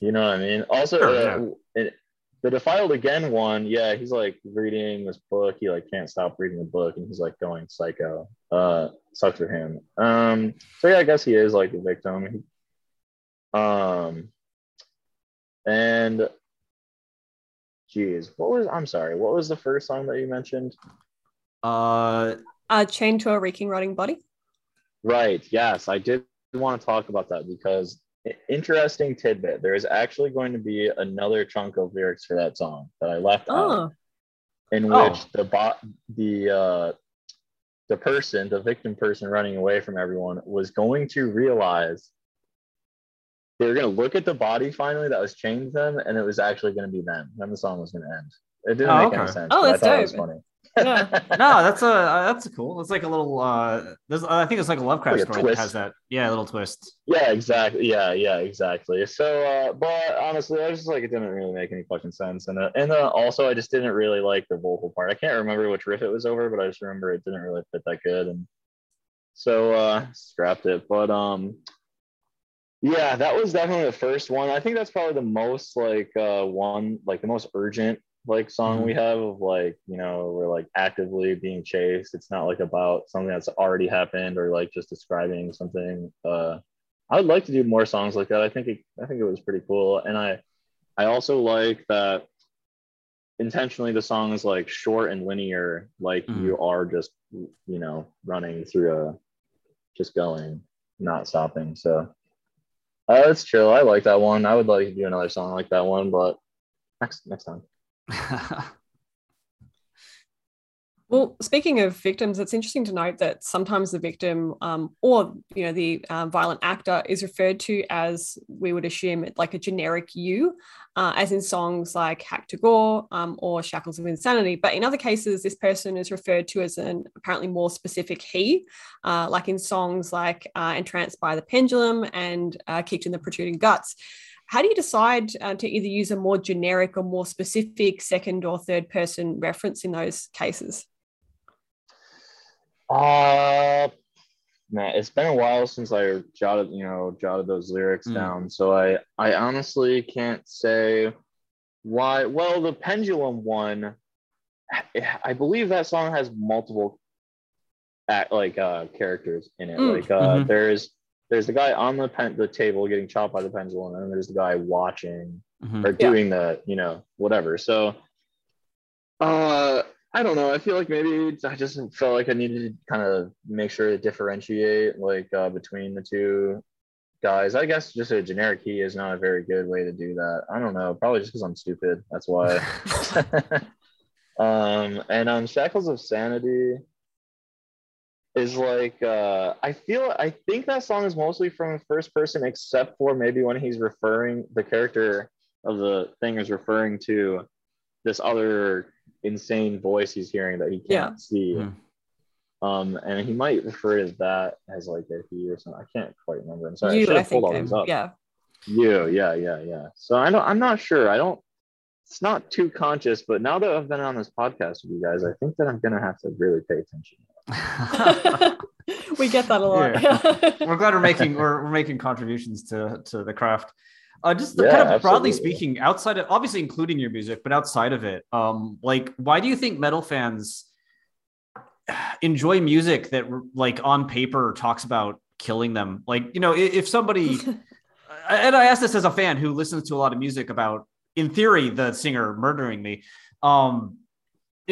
you know what I mean? Also uh, it, the defiled again one, yeah, he's like reading this book. He like can't stop reading the book, and he's like going psycho. Uh, sucks for him. Um, so yeah, I guess he is like a victim. Um, and geez, what was? I'm sorry, what was the first song that you mentioned? Uh, Uh, chained to a reeking, rotting body. Right. Yes, I did want to talk about that because i- interesting tidbit. There is actually going to be another chunk of lyrics for that song that I left out, Oh, in Oh. which the bot, the uh, the person, the victim person running away from everyone, was going to realize they were going to look at the body finally that was chained to them, and it was actually going to be them. Then the song was going to end. It didn't Oh, make any sense. Oh, that's I thought it was funny. Yeah. no, that's a uh, that's a cool. It's like a little. uh there's, I think it's like a Lovecraft Like a story that has that. Yeah, a little twist. Yeah, exactly. Yeah, yeah, exactly. So, uh, but honestly, I just like, it didn't really make any fucking sense. And uh, and uh, also, I just didn't really like the vocal part. I can't remember which riff it was over, but I just remember it didn't really fit that good. And so, uh, scrapped it. But um, yeah, that was definitely the first one. I think that's probably the most like uh one, like the most urgent like song we have of like you know we're like actively being chased it's not like about something that's already happened or like just describing something uh I would like to do more songs like that. I think it, I think it was pretty cool, and I I also like that intentionally the song is like short and linear, like Mhm. you are just you know running through a just going, not stopping. So uh, it's chill. I like that one. I would like to do another song like that one, but next next time. Well, speaking of victims, it's interesting to note that sometimes the victim um, or you know the uh, violent actor is referred to as we would assume like a generic you, uh, as in songs like "Hack to Gore" um, or "Shackles of Insanity." But in other cases, this person is referred to as an apparently more specific he, uh, like in songs like uh, "Entranced by the Pendulum" and uh, "Kicked in the Protruding Guts." How do you decide uh, to either use a more generic or more specific second or third person reference in those cases? Uh man, it's been a while since I jotted, you know, jotted those lyrics Mm. down. So I I honestly can't say why. Well, the pendulum one, I believe that song has multiple act like uh characters in it. Mm. Like uh Mhm. there's there's the guy on the pen the table getting chopped by the pendulum, and then there's the guy watching Mhm. or doing the you know whatever. So uh i don't know. I feel like maybe i just felt like i needed to kind of make sure to differentiate like uh, between the two guys. I guess just a generic key is not a very good way to do that. I don't know. Probably just because i'm stupid. That's why. Um and um shackles of sanity is like uh i feel i think that song is mostly from first person except for maybe when he's referring the character of the thing is referring to this other insane voice he's hearing that he can't Yeah. see Mhm. um and he might refer to that as like a he or something i can't quite remember i'm sorry i should I have pulled all um, these up yeah. you yeah yeah yeah so i don't i'm not sure i don't it's not too conscious but now that i've been on this podcast with you guys i think that i'm gonna have to really pay attention we get that a lot. we're glad we're making we're, we're making contributions to to the craft. Uh, just Yeah, kind of broadly absolutely. speaking, outside of obviously including your music, but outside of it, um, like why do you think metal fans enjoy music that like on paper talks about killing them? Like you know, i- if somebody and I ask this as a fan who listens to a lot of music about, in theory, the singer murdering me. Um,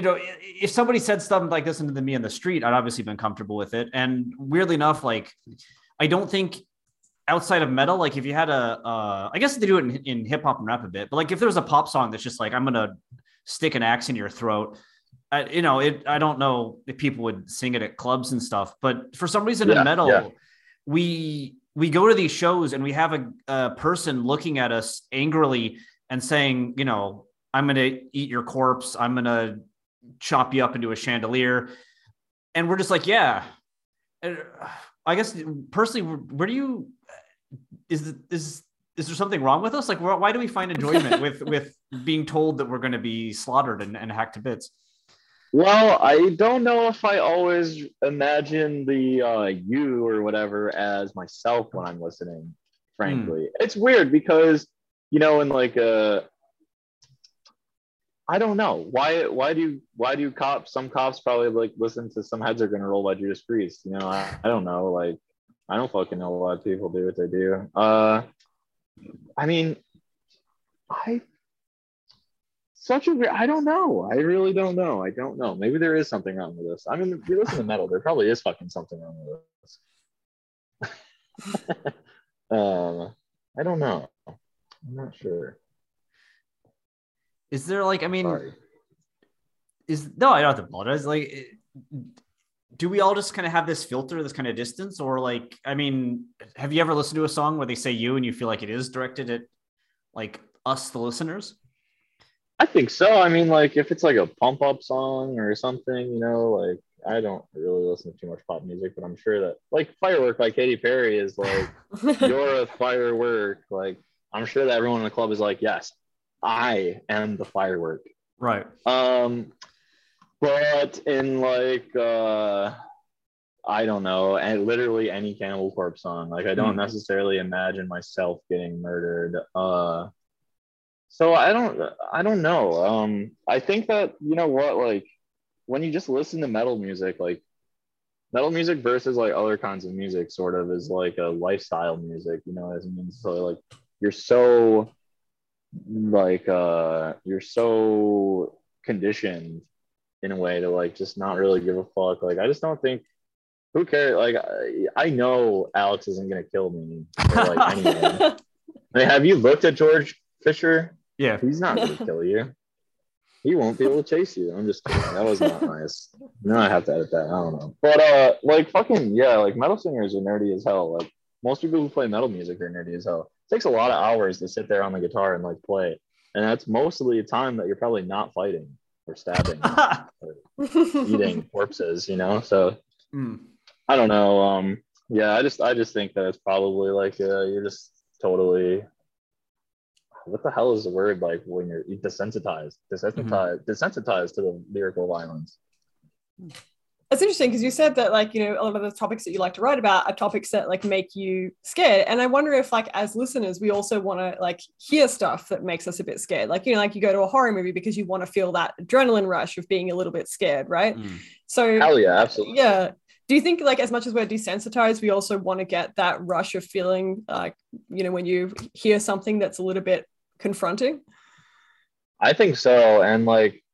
you know, if somebody said something like this to me in the street, I'd obviously been comfortable with it. And weirdly enough, like I don't think outside of metal, like if you had a, uh, I guess they do it in, in hip hop and rap a bit, but like if there was a pop song that's just like I'm gonna stick an axe in your throat, I, you know, it. I don't know if people would sing it at clubs and stuff, but for some reason Yeah, in metal, yeah. we we go to these shows and we have a, a person looking at us angrily and saying, you know, I'm gonna eat your corpse, I'm gonna chop you up into a chandelier, and we're just like, yeah. Uh, I guess personally, where where do you is is is there something wrong with us? Like, why why do we find enjoyment with with being told that we're going to be slaughtered and, and hacked to bits? Well, I don't know if I always imagine the uh, you or whatever as myself when I'm listening. Frankly, it's weird because you know, in like a I don't know why. Why do why do cops? Some cops probably like listen to some heads are gonna roll by Judas Priest. You know, I, I don't know. Like I don't fucking know. A lot of people do what they do. Uh, I mean, I such a I don't know. I really don't know. I don't know. Maybe there is something wrong with this. I mean, if you listen to metal, there probably is fucking something wrong with this. um, I don't know. I'm not sure. Is there like I mean, Sorry. is no, I don't have to apologize. Like, do we all just kind of have this filter, this kind of distance, or like, I mean, have you ever listened to a song where they say you and you feel like it is directed at like us, the listeners? I think so. I mean, like if it's like a pump up song or something, you know, like I don't really listen to too much pop music, but I'm sure that like Firework by Katy Perry is like you're a firework. Like I'm sure that everyone in the club is like, yes, I am the firework. Right. Um, but in like uh, I don't know, and literally any Cannibal Corpse song, like I don't Hmm. necessarily imagine myself getting murdered. Uh, so I don't, I don't know. Um, I think that you know what, like when you just listen to metal music, like metal music versus like other kinds of music, sort of is like a lifestyle music. You know what I mean? So like you're so like uh you're so conditioned in a way to like just not really give a fuck. Like i just don't think who cares? Like i, I know alex isn't gonna kill me or like anyone I mean, have you looked at george fisher? Yeah. he's not gonna kill you. He won't be able to chase you. I'm just kidding. That was not nice. No i have to edit that. I don't know. But uh like fucking yeah like metal singers are nerdy as hell. Like most people who play metal music are nerdy as hell. it takes a lot of hours to sit there on the guitar and like play. And that's mostly the time that you're probably not fighting or stabbing or eating corpses you know? So Hmm. i don't know um yeah i just i just think that it's probably like uh, you're just totally what the hell is the word like when you're desensitized desensitized desensitized to the lyrical violence It's interesting because you said that like you know a lot of the topics that you like to write about are topics that like make you scared, and I wonder if like as listeners we also want to like hear stuff that makes us a bit scared. Like you know like you go to a horror movie because you want to feel that adrenaline rush of being a little bit scared, right? Hmm. So hell yeah absolutely yeah. Do you think like as much as we're desensitized, we also want to get that rush of feeling like you know when you hear something that's a little bit confronting? I think so. And like,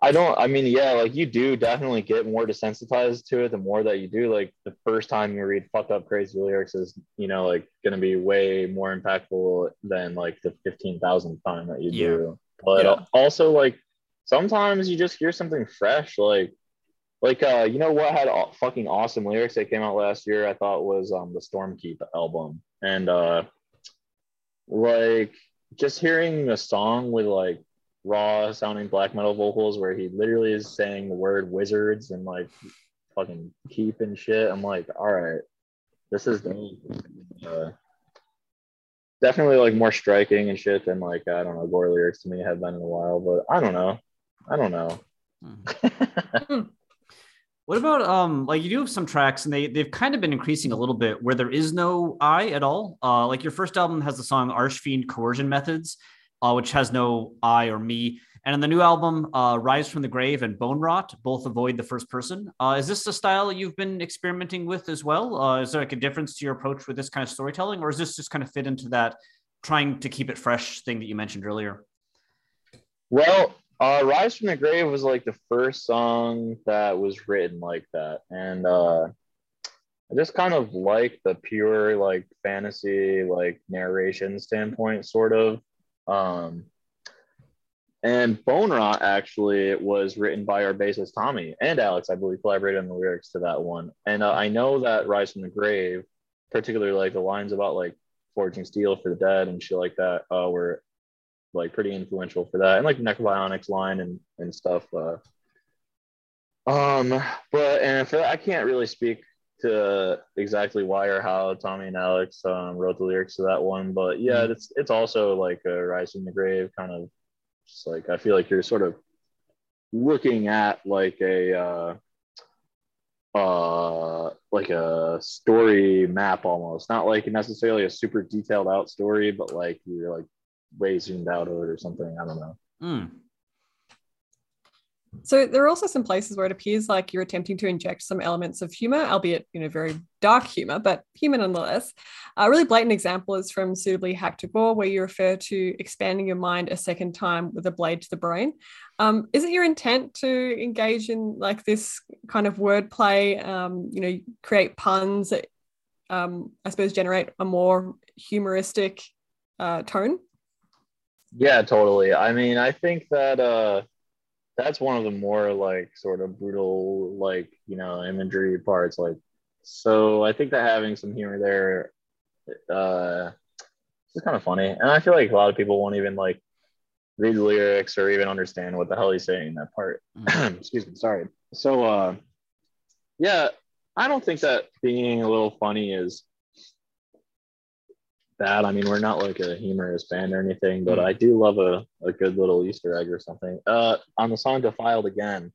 I don't, I mean, yeah, like you do definitely get more desensitized to it the more that you do. Like, the first time you read fucked up crazy lyrics is, you know, like going to be way more impactful than like the 15,000th time that you do. But Yeah. also, like, sometimes you just hear something fresh. Like, like, uh, you know what had aw- fucking awesome lyrics that came out last year? I thought was um the Stormkeep album. And, uh, like, just hearing a song with like raw sounding black metal vocals where he literally is saying the word wizards and like fucking keep and shit. I'm like, all right, this is. Uh, definitely like more striking and shit than like I don't know gore lyrics to me have been in a while, but I don't know. I don't know. Hmm. What about um like you do have some tracks and they they've kind of been increasing a little bit where there is no I at all. Uh like your first album has the song Archfiend Coercion Methods, uh, which has no I or me. And in the new album, uh, Rise from the Grave and Bone Rot both avoid the first person. Uh, is this a style you've been experimenting with as well? Uh, is there like a difference to your approach with this kind of storytelling, or is this just kind of fit into that trying to keep it fresh thing that you mentioned earlier? Well, uh, Rise from the Grave was like the first song that was written like that. And uh, I just kind of like the pure, like fantasy, like narration standpoint, sort of. Um, and Bone Rot actually was written by our bassist Tommy and Alex, I believe, collaborated on the lyrics to that one. And uh, I know that Rise from the Grave, particularly like the lines about like forging steel for the dead and shit like that, uh, were like pretty influential for that, and like Necrobionics line and and stuff. Uh, um, but and for that, I can't really speak to exactly why or how Tommy and Alex um, wrote the lyrics to that one, but yeah, it's it's also like a Rise from the Grave kind of just like I feel like you're sort of looking at like a uh, uh like a story map almost. Not like necessarily a super detailed out story but like you're like way zoomed out of it or something. I don't know. Hmm. So there are also some places where it appears like you're attempting to inject some elements of humor, albeit you know very dark humor, but humor nonetheless. A really blatant example is from Suitably Hacked to Gore, where you refer to expanding your mind a second time with a blade to the brain. Um, is it your intent to engage in like this kind of wordplay? Um, you know, create puns that um, I suppose generate a more humoristic uh, tone. Yeah, totally. I mean, I think that uh, that's one of the more like sort of brutal, like you know, imagery parts. Like, so I think that having some humor there, uh, is kind of funny, and I feel like a lot of people won't even like read the lyrics or even understand what the hell he's saying in that part. Mm-hmm. Excuse me, sorry. So, uh, yeah, I don't think that being a little funny is bad. I mean, we're not like a humorous band or anything, but mm. I do love a, a good little Easter egg or something. Uh, on the song Defiled Again,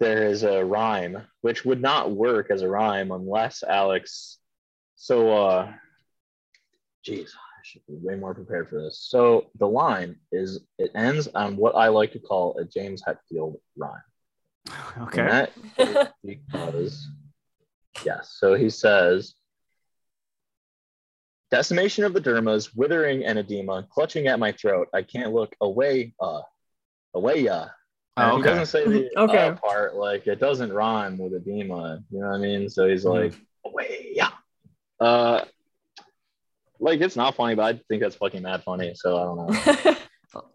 there is a rhyme, which would not work as a rhyme unless Alex. So, uh, geez, I should be way more prepared for this. So, the line is it ends on what I like to call a James Hetfield rhyme. Okay. because, yes. So he says, decimation of the dermas, withering and edema, clutching at my throat. I can't look away, uh, away, uh. And oh, okay. He doesn't say the okay. uh part, like it doesn't rhyme with edema. You know what I mean? So he's like, mm. away, yeah. Uh, like it's not funny, but I think that's fucking mad funny. So I don't know.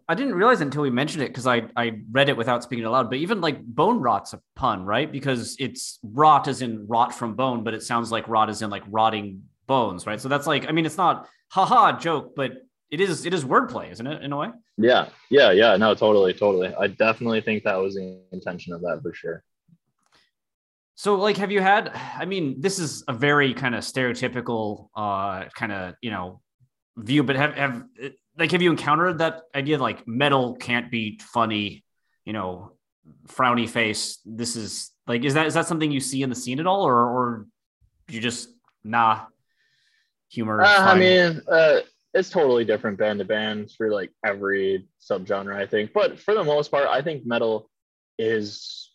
I didn't realize until we mentioned it because I, I read it without speaking aloud. But even like bone rot's a pun, right? Because it's rot as in rot from bone, but it sounds like rot as in like rotting bones, right? So that's like, I mean, it's not haha joke, but it is it is wordplay, isn't it, in a way? Yeah, yeah, yeah. No, totally, totally. I definitely think that was the intention of that for sure. So, like, have you had? I mean, this is a very kind of stereotypical, uh, kind of you know, view. But have have like have you encountered that idea like metal can't be funny you know frowny face this is like is that is that something you see in the scene at all or or you just nah humor uh, i mean uh it's totally different band to band for like every subgenre i think but for the most part i think metal is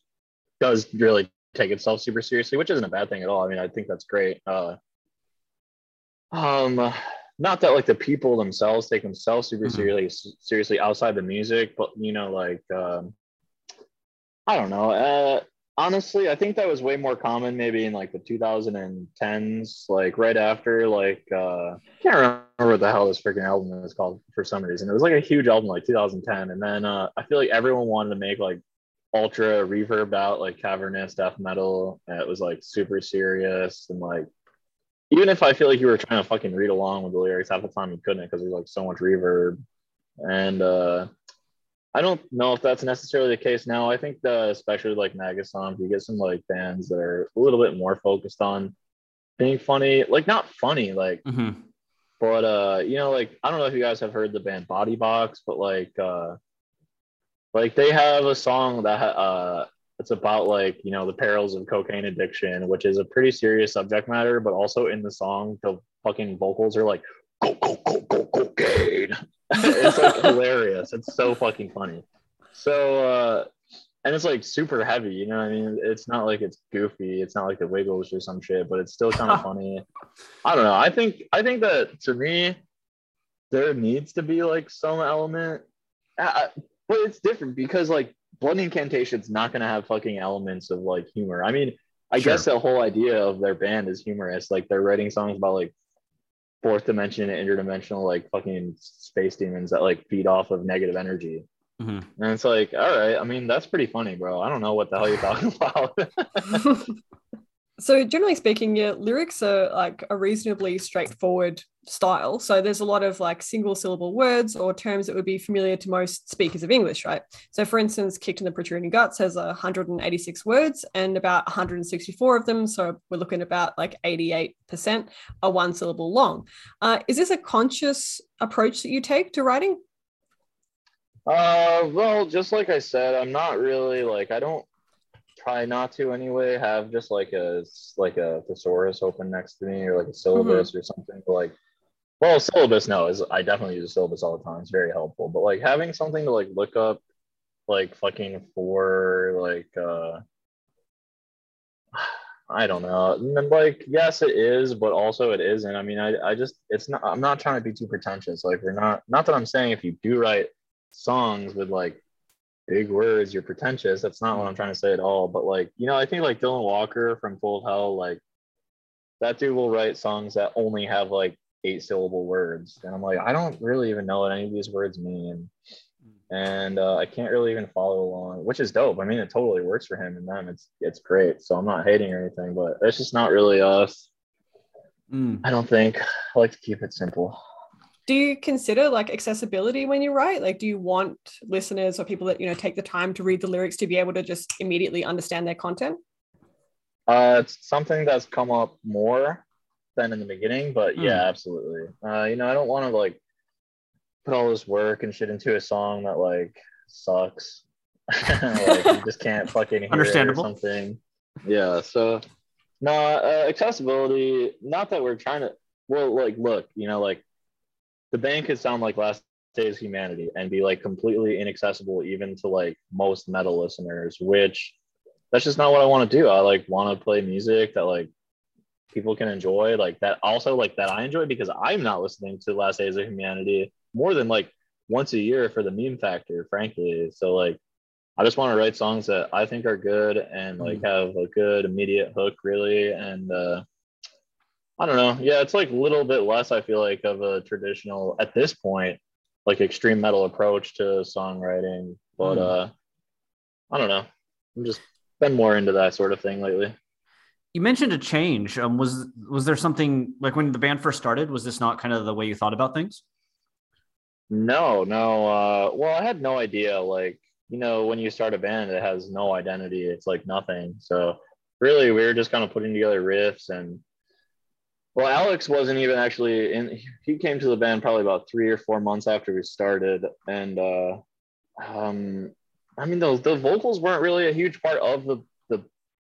does really take itself super seriously which isn't a bad thing at all i mean i think that's great uh um not that like the people themselves take themselves super mm-hmm. seriously seriously outside the music, but you know, like um, I don't know. Uh, honestly, I think that was way more common maybe in like the 2010s, like right after like uh, can't remember what the hell this freaking album was called for some reason. It was like a huge album like 2010, and then uh, I feel like everyone wanted to make like ultra reverb out like cavernous death metal. It was like super serious and like even if I feel like you were trying to fucking read along with the lyrics, half the time you couldn't because there's like so much reverb. And uh, I don't know if that's necessarily the case now. I think that especially like Nagasonic, you get some like bands that are a little bit more focused on being funny, like not funny, like, mm-hmm. but uh, you know, like I don't know if you guys have heard the band Body Box, but like, uh, like they have a song that uh it's about like you know the perils of cocaine addiction which is a pretty serious subject matter but also in the song the fucking vocals are like go go go go cocaine it's like hilarious. It's so fucking funny. So uh and it's like super heavy you know what i mean? It's not like it's goofy. It's not like the wiggles or some shit but it's still kind of funny. I don't know. I think i think that to me there needs to be like some element. Uh, but it's different because like Blood Incantation's not going to have fucking elements of like humor. I mean, I sure. guess the whole idea of their band is humorous. Like they're writing songs about like fourth dimension and interdimensional like fucking space demons that like feed off of negative energy. Mm-hmm. And it's like, all right, I mean, that's pretty funny, bro. I don't know what the hell you're talking about. so generally speaking your lyrics are like a reasonably straightforward style. So there's a lot of like single syllable words or terms that would be familiar to most speakers of english right? So for instance kicked in the protruding guts has 186 words and about 164 of them so we're looking about like 88% are one syllable long. Uh, is this a conscious approach that you take to writing? Uh well just like i said i'm not really like i don't try not to anyway have just like a like a thesaurus open next to me or like a syllabus mm-hmm. or something like well syllabus no is i definitely use a syllabus all the time it's very helpful but like having something to like look up like fucking for like uh I don't know. And like, yes, it is, but also it isn't. I mean, I, I just, it's not, I'm not trying to be too pretentious. Like, we're not, not that I'm saying if you do write songs with like big words, you're pretentious. That's not what I'm trying to say at all. But like, you know, I think like Dylan Walker from Full Hell, like, that dude will write songs that only have like eight syllable words. And I'm like, I don't really even know what any of these words mean and uh, I can't really even follow along, which is dope. I mean, it totally works for him and them. It's it's great. So I'm not hating or anything, but it's just not really us. Mm. I don't think. I like to keep it simple. Do you consider like accessibility when you write? Like, do you want listeners or people that you know take the time to read the lyrics to be able to just immediately understand their content? Uh, it's something that's come up more than in the beginning, but mm. yeah, absolutely. Uh, you know, I don't want to like put all this work and shit into a song that like sucks. like you just can't fucking hear Understandable. It or something. Yeah. So no uh, accessibility. Not that we're trying to. Well, like look, you know, like the band could sound like Last Days of Humanity and be like completely inaccessible even to like most metal listeners, which that's just not what I want to do. I like want to play music that like people can enjoy, like that also like that I enjoy because I'm not listening to Last Days of Humanity more than like once a year for the meme factor, frankly. So like I just want to write songs that I think are good and like mm. have a good immediate hook really. And uh I don't know. Yeah, it's like a little bit less, I feel like, of a traditional at this point, like extreme metal approach to songwriting. But mm. uh I don't know. I'm just been more into that sort of thing lately. You mentioned a change. Um, was was there something like when the band first started? Was this not kind of the way you thought about things? No, no. Uh, well, I had no idea. Like, you know, when you start a band, it has no identity. It's like nothing. So really, we were just kind of putting together riffs and. Well, Alex wasn't even actually in. He came to the band probably about three or four months after we started, and uh, um, I mean, the the vocals weren't really a huge part of the the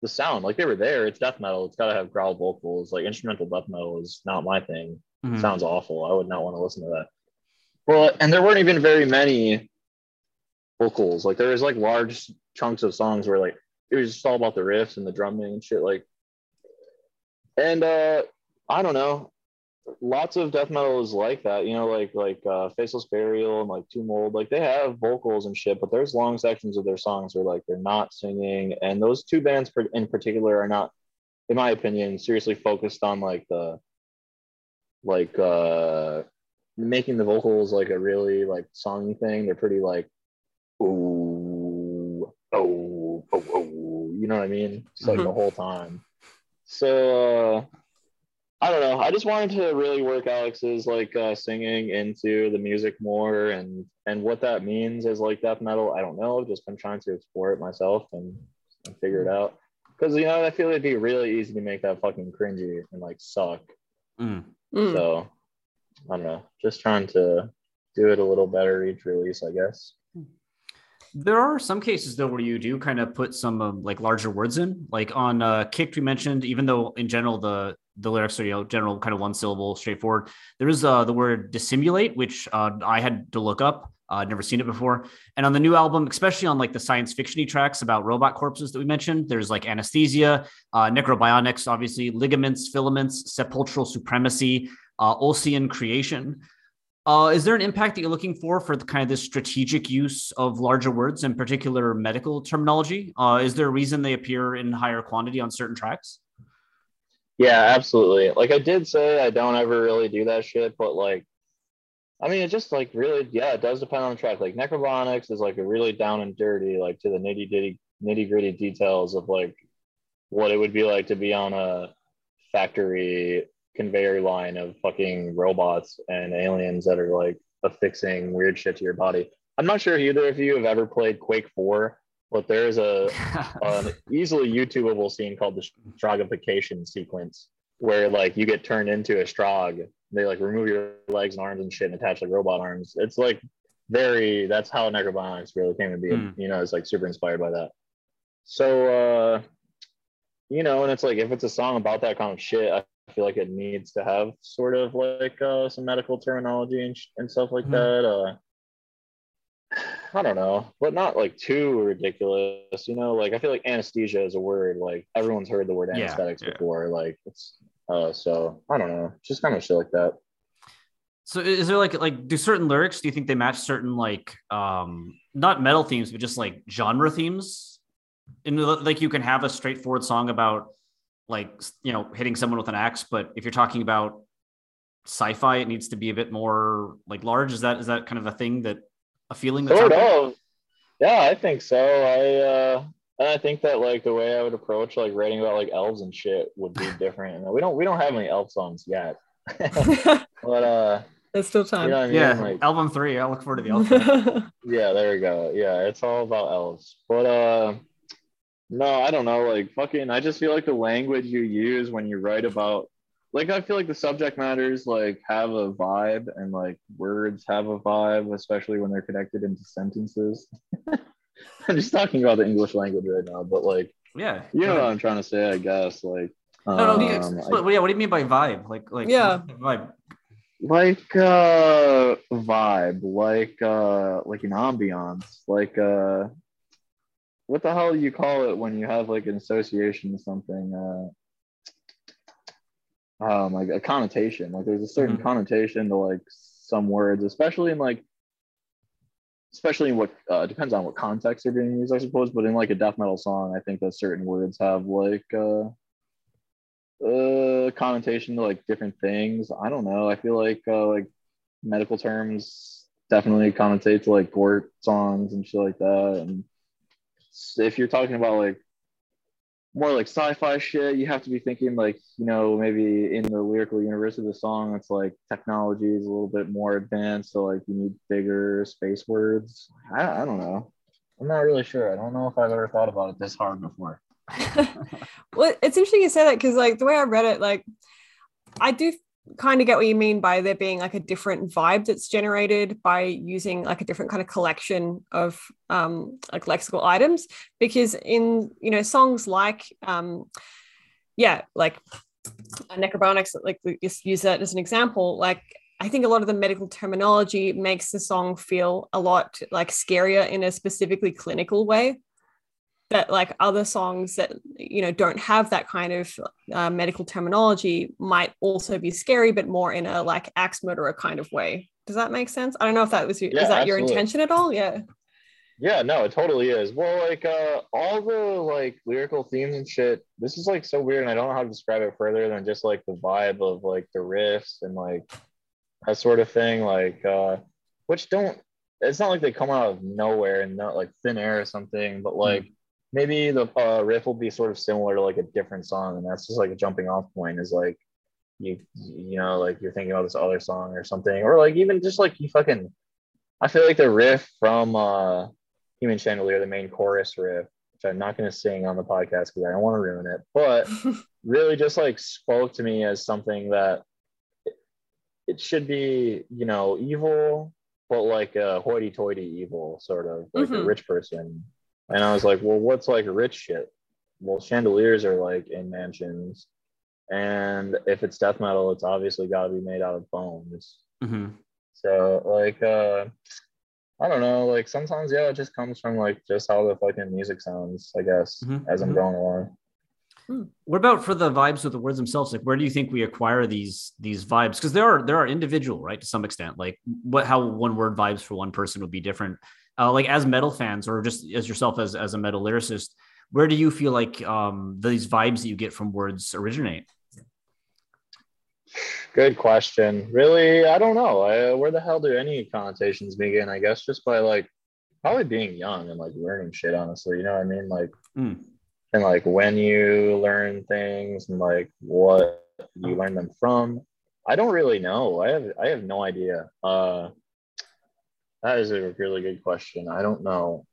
the sound. Like they were there. It's death metal. It's got to have growl vocals. Like instrumental death metal is not my thing. Mm-hmm. Sounds awful. I would not want to listen to that. Well, and there weren't even very many vocals. Like there was like large chunks of songs where like it was just all about the riffs and the drumming and shit. Like, and uh, I don't know. Lots of death metal is like that, you know, like like uh, Faceless Burial and like Tomb Mold. Like they have vocals and shit, but there's long sections of their songs where like they're not singing. And those two bands in particular are not, in my opinion, seriously focused on like the like uh making the vocals like a really like songy thing. They're pretty like, ooh, oh, oh, oh, you know what I mean? It's like mm-hmm. the whole time. So uh, I don't know. I just wanted to really work Alex's like uh, singing into the music more, and and what that means as like death metal. I don't know. I've just been trying to explore it myself and, and figure it out. Because you know, I feel it'd be really easy to make that fucking cringy and like suck. Mm. So I don't know, just trying to do it a little better each release, I guess. There are some cases though where you do kind of put some um, like larger words in, like on uh, "Kicked." We mentioned, even though in general the the lyrics are you know general kind of one syllable, straightforward. There is uh, the word "dissimulate," which uh, I had to look up. Uh, I'd never seen it before. And on the new album, especially on like the science fictiony tracks about robot corpses that we mentioned, there's like anesthesia, uh, necrobionics, obviously, ligaments, filaments, sepulchral supremacy, uh, Olsean creation. Uh, is there an impact that you're looking for for the kind of this strategic use of larger words, in particular medical terminology? Uh, is there a reason they appear in higher quantity on certain tracks? Yeah, absolutely. Like I did say, I don't ever really do that shit, but like, I mean, it just like really, yeah, it does depend on the track. Like Necrobionics is like a really down and dirty, like to the nitty gritty, nitty gritty details of like what it would be like to be on a factory conveyor line of fucking robots and aliens that are like affixing weird shit to your body. I'm not sure either of you have ever played Quake 4, but there's a an easily YouTubeable scene called the Stroggification sequence where like you get turned into a Strogg. They like remove your legs and arms and shit and attach like robot arms. It's like very that's how Necrobionics really came to be. Mm. You know, it's like super inspired by that. So uh you know, and it's like if it's a song about that kind of shit, I feel like it needs to have sort of like uh, some medical terminology and, and stuff like mm-hmm. that. Uh, I don't know, but not like too ridiculous. You know, like I feel like anesthesia is a word like everyone's heard the word Yeah, anesthetics yeah. before. Like it's uh, so I don't know, just kind of shit like that. So is there like like do certain lyrics do you think they match certain like um not metal themes but just like genre themes? In the, like you can have a straightforward song about like you know hitting someone with an axe, but if you're talking about sci-fi, it needs to be a bit more like large. Is that is that kind of a thing that a feeling that's Sort of. Yeah, I think so. I uh I think that like the way I would approach like writing about like elves and shit would be different. And we don't we don't have any elf songs yet. but uh There's still you time. know I mean? Yeah, Like album three. I look forward to the album. yeah, there we go. Yeah, it's all about elves. But uh no, I don't know. Like fucking I just feel like the language you use when you write about like I feel like the subject matters like have a vibe and like words have a vibe, especially when they're connected into sentences. I'm just talking about the English language right now, but like yeah, you know what. I'm trying to say, I guess. Like No, no, do you, um, what, yeah, what do you mean by vibe? Like, like Yeah. vibe. like uh vibe like uh like an ambiance like uh what the hell do you call it when you have like an association with something uh um like a connotation. Like there's a certain Mhm. connotation to like some words especially in like especially in what uh depends on what context they're being used i suppose but in like a death metal song i think that certain words have like uh uh connotation to like different things. I don't know. I feel like uh like medical terms definitely connotate to like gore songs and shit like that. And if you're talking about like more like sci-fi shit. You have to be thinking like you know maybe in the lyrical universe of the song it's like technology is a little bit more advanced so like you need bigger space words. I, I don't know. I'm not really sure. I don't know if i've ever thought about it this hard before. Well, it's interesting you say that because, like, the way I read it, like, I do kind of get what you mean by there being like a different vibe that's generated by using like a different kind of collection of um, like lexical items. Because in you know songs like um, yeah, like uh, necrobionics, like just use that as an example, like. I think a lot of the medical terminology makes the song feel a lot like scarier in a specifically clinical way that like other songs that you know don't have that kind of uh, medical terminology might also be scary but more in a like axe murderer kind of way does that make sense i don't know if that was your, Yeah, is that your intention at all yeah Yeah, no, it totally is. Well, like uh all the like lyrical themes and shit, this is like so weird and I don't know how to describe it further than just like the vibe of like the riffs and like that sort of thing. Like uh which don't it's not like they come out of nowhere and not like thin air or something, but like maybe the uh, riff will be sort of similar to like a different song, and that's just like a jumping off point is like you you know like you're thinking about this other song or something, or like even just like you fucking I feel like the riff from uh Human Chandelier, the main chorus riff, which I'm not going to sing on the podcast because I don't want to ruin it, but really just like spoke to me as something that it, it should be, you know, evil, but like a hoity toity evil, sort of like a Mhm. rich person. And I was like, well, what's like rich shit? Well, chandeliers are like in mansions. And if it's death metal, it's obviously got to be made out of bones. Mhm. So like uh I don't know, like sometimes yeah, it just comes from like just how the fucking music sounds, I guess, Mhm, as I'm mhm. going along. What about for the vibes with the words themselves? Like, where do you think we acquire these these vibes? Because there are there are individual, right, to some extent. Like, what how one word vibes for one person would be different. Uh, like as metal fans, or just as yourself as as a metal lyricist, where do you feel like um, these vibes that you get from words originate? Good question. Really, I don't know. I, where the hell do any connotations begin? I guess just by like probably being young and like learning shit, honestly. You know what I mean? Like Mm. and like when you learn things and like what you learn them from. I don't really know. I have I have no idea. Uh that is a really good question. I don't know.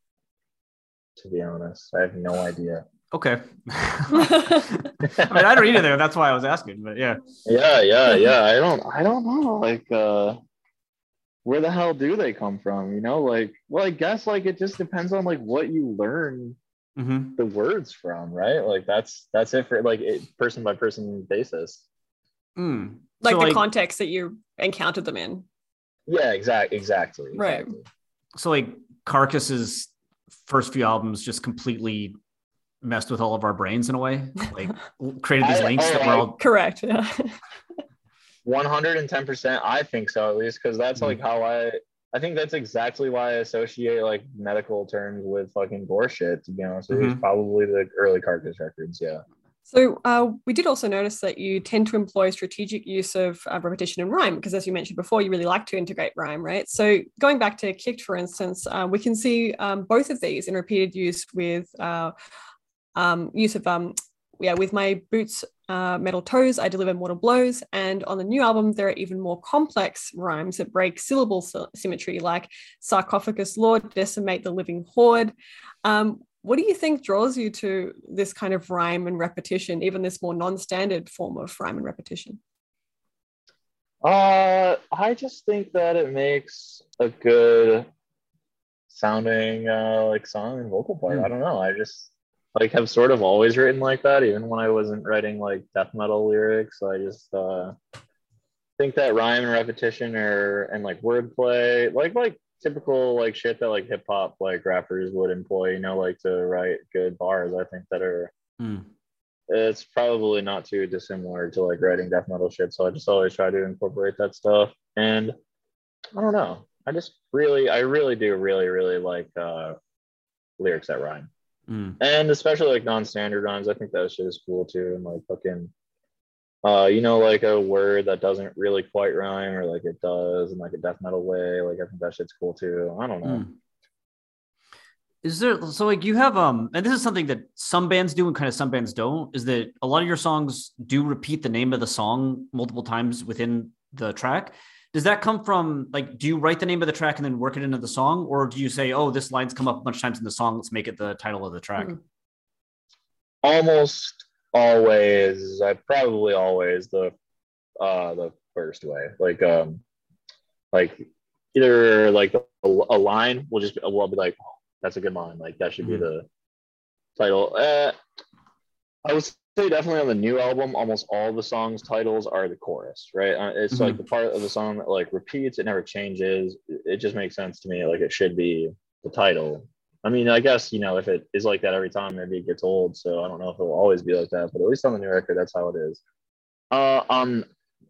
To be honest, I have no idea. Okay. I mean, I don't either. There. That's why I was asking. But yeah. yeah yeah yeah i don't i don't know like uh where the hell do they come from you know like well i guess like it just depends on like what you learn hmm the words from right like that's that's it for like it, person by person basis Mm. like So, the context that you encountered them in yeah exact exactly Right. exactly. so like Carcass's first few albums just completely messed with all of our brains in a way, like created these I- links oh, that we're all. Correct. Yeah. 110% i think so at least because that's like mm. how i i think that's exactly why i associate like medical terms with fucking gore shit to be honest with you. it's mm-hmm. probably the early carcass records yeah So uh, we did also notice that you tend to employ strategic use of uh, repetition and rhyme because, as you mentioned before, you really like to integrate rhyme, right? So going back to kicked, for instance, uh, we can see um, both of these in repeated use with uh, um, use of um, yeah, with my boots, uh, metal toes, I deliver mortal blows. And on the new album, there are even more complex rhymes that break syllable sy- symmetry, like sarcophagus lord, decimate the living horde. What do you think draws you to this kind of rhyme and repetition, even this more non-standard form of rhyme and repetition? uh i just think that it makes a good sounding uh like song and vocal part Hmm. i don't know i just like have sort of always written like that even when i wasn't writing like death metal lyrics i just uh think that rhyme and repetition or and like wordplay like like typical like shit that like hip hop like rappers would employ you know like to write good bars i think that are Hmm. it's probably not too dissimilar to like writing death metal shit. So I just always try to incorporate that stuff. And I don't know. I just really, I really do really, really like uh lyrics that rhyme. Hmm. And especially like non-standard rhymes. I think that shit is cool too. And like fucking uh, you know, like a word that doesn't really quite rhyme or like it does in like a death metal way. Like I think that shit's cool too. I don't know. Hmm. Is there so like you have um and this is something that some bands do and kind of some bands don't is that a lot of your songs do repeat the name of the song multiple times within the track. Does that come from like do you write the name of the track and then work it into the song or do you say oh this line's come up a bunch of times in the song let's make it the title of the track? Hmm. almost always i probably always the uh the first way. Like um like either like a, a line will just be, will be like oh, that's a good line. Like that should be Mhm. the title. Uh i would say definitely on the new album almost all the songs titles are the chorus right? Uh, it's like the part of the song that like repeats it never changes. It just makes sense to me like it should be the title I mean, I guess you know if it is like that every time, maybe it gets old. So I don't know if it will always be like that, but at least on the new record, that's how it is. Uh, on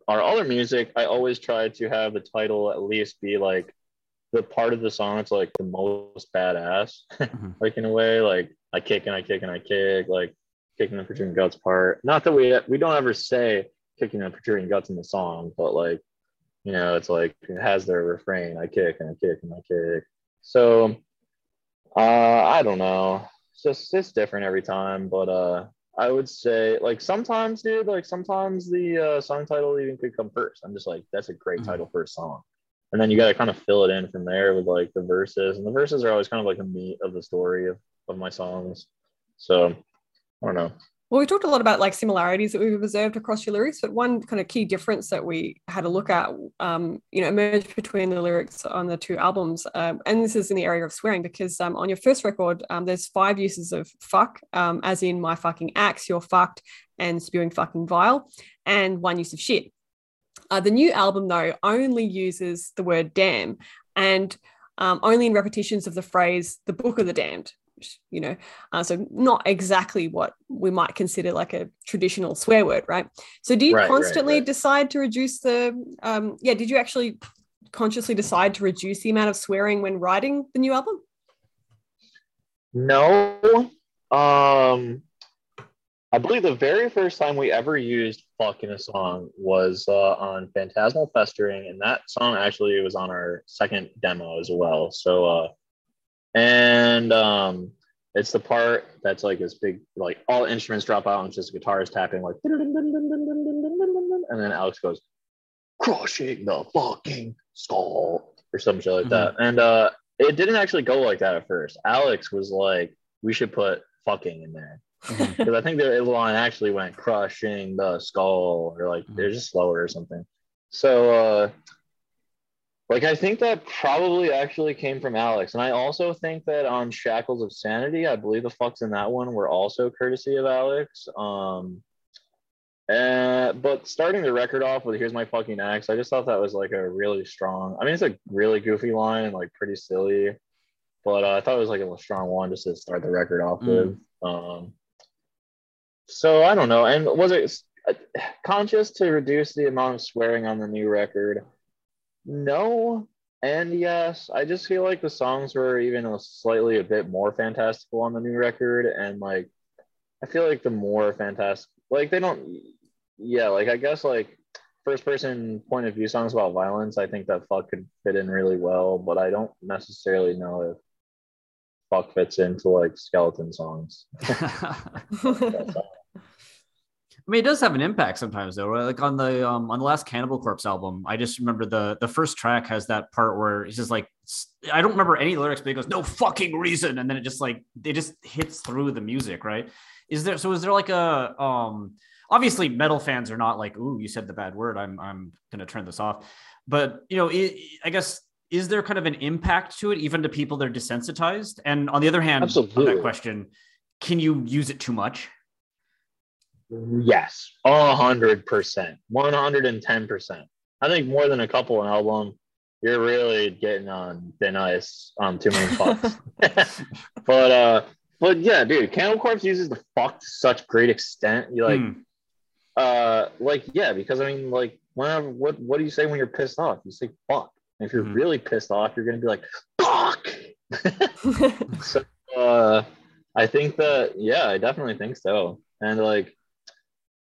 our other music, I always try to have the title at least be like the part of the song that's like the most badass, Mhm. like in a way, like I kick and I kick and I kick, like kicking the protruding guts part. Not that we we don't ever say kicking the protruding guts in the song, but like you know, it's like it has their refrain. I kick and I kick and I kick. So uh, I don't know. It's just it's different every time, but uh, I would say like sometimes, dude, like sometimes the uh, song title even could come first. I'm just like, that's a great Mhm. title for a song, and then you got to kind of fill it in from there with like the verses, and the verses are always kind of like the meat of the story of of my songs. So I don't know. Well, we talked a lot about like similarities that we've observed across your lyrics, but one kind of key difference that we had a look at, um, you know, emerged between the lyrics on the two albums, um, and this is in the area of swearing because um, on your first record, um, there's five uses of fuck, um, as in my fucking axe, you're fucked, and spewing fucking vile, and one use of shit. Uh, the new album, though, only uses the word damn, and um, only in repetitions of the phrase "the book of the damned." You know, uh, so not exactly what we might consider like a traditional swear word, right? So do you Right, right, constantly right. decide to reduce the? Um, yeah, did you actually consciously decide to reduce the amount of swearing when writing the new album? No. Um I believe the very first time we ever used fuck in a song was uh, on Phantasmal Festering, and that song actually was on our second demo as well. So uh and um it's the part that's like this big like all instruments drop out and it's just guitars tapping like and then Alex goes crushing the fucking skull or some shit like that. And uh it didn't actually go like that at first. Alex was like, we should put fucking in there. Because I think the line actually went crushing the skull or like they're just slower or something. So uh like I think that probably actually came from Alex. And I also think that on Shackles of Sanity, I believe the fucks in that one were also courtesy of Alex. Um uh, but starting the record off with "Here's my fucking axe," I just thought that was like a really strong. I mean, it's a really goofy line, like pretty silly, but uh, I thought it was like a strong one just to start the record off Mm. with. Um, so I don't know. And was it uh, conscious to reduce the amount of swearing on the new record? No. And yes, I just feel like the songs were even slightly a bit more fantastical on the new record. And like, I feel like the more fantastic, like they don't, yeah, like I guess like first person point of view songs about violence, I think that fuck could fit in really well, but I don't necessarily know if fuck fits into like skeleton songs. I mean, it does have an impact sometimes, though. Right? Like on the um, on the last Cannibal Corpse album, I just remember the the first track has that part where it's just like I don't remember any lyrics, but it goes no fucking reason, and then it just like it just hits through the music, right? Is there so is there like a um obviously metal fans are not like ooh you said the bad word I'm I'm gonna turn this off, but you know it, I guess is there kind of an impact to it even to people that are desensitized? And on the other hand, on Absolutely. that question, can you use it too much? Yes, a hundred percent, one hundred and ten percent. I think more than a couple an album, you're really getting on thin ice on too many fucks. but uh, but yeah, dude, Cannibal Corpse uses the fuck to such great extent. You like, Hmm. uh, like yeah, because I mean, like, whenever what what do you say when you're pissed off? You say fuck. And if you're Mhm. really pissed off, you're gonna be like fuck. so uh i think that yeah i definitely think so and like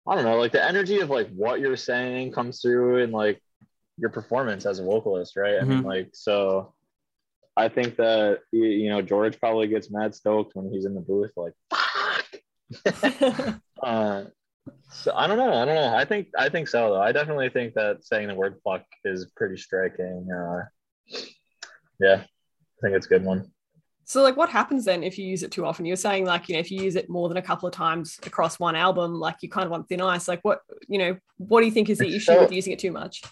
i don't know like the energy of like what you're saying comes through in like your performance as a vocalist right? I mean Mhm. like so i think that you know george probably gets mad stoked when he's in the booth like fuck! Uh so i don't know i don't know. I think i think so though. I definitely think that saying the word fuck is pretty striking uh yeah i think it's a good one So, like, what happens then if you use it too often? You're saying, like, you know, if you use it more than a couple of times across one album, like, you kind of want thin ice. Like, what, you know, what do you think is the It's issue so- with using it too much?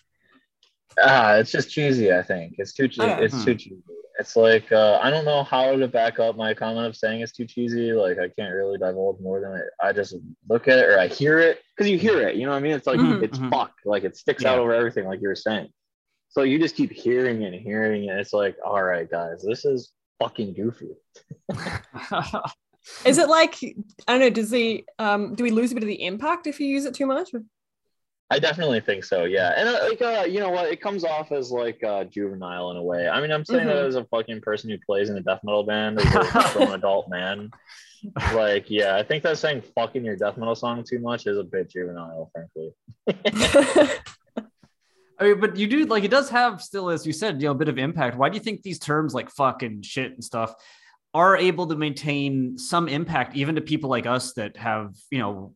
Ah, it's just cheesy. I think it's too. che- Okay. It's too cheesy. It's like uh, I don't know how to back up my comment of saying it's too cheesy. Like I can't really divulge more than it. I just look at it or I hear it because you hear it. You know what I mean? It's like Mhm, it's mhm. fuck. Like it sticks out over everything. Like you were saying. So you just keep hearing it and hearing it. It's like, all right, guys, this is fucking goofy. Is it like, I don't know, does the, um, do we lose a bit of the impact if you use it too much? I definitely think so. Yeah, and uh, like uh, you know what, it comes off as like uh, juvenile in a way. I mean, I'm saying that Mhm. as a fucking person who plays in a death metal band, as an adult man. Like, yeah, I think that saying "fucking your death metal song" too much is a bit juvenile, frankly. I mean, but you do like it does have still, as you said, you know, a bit of impact. Why do you think these terms like fuck and shit and stuff are able to maintain some impact even to people like us that have, you know,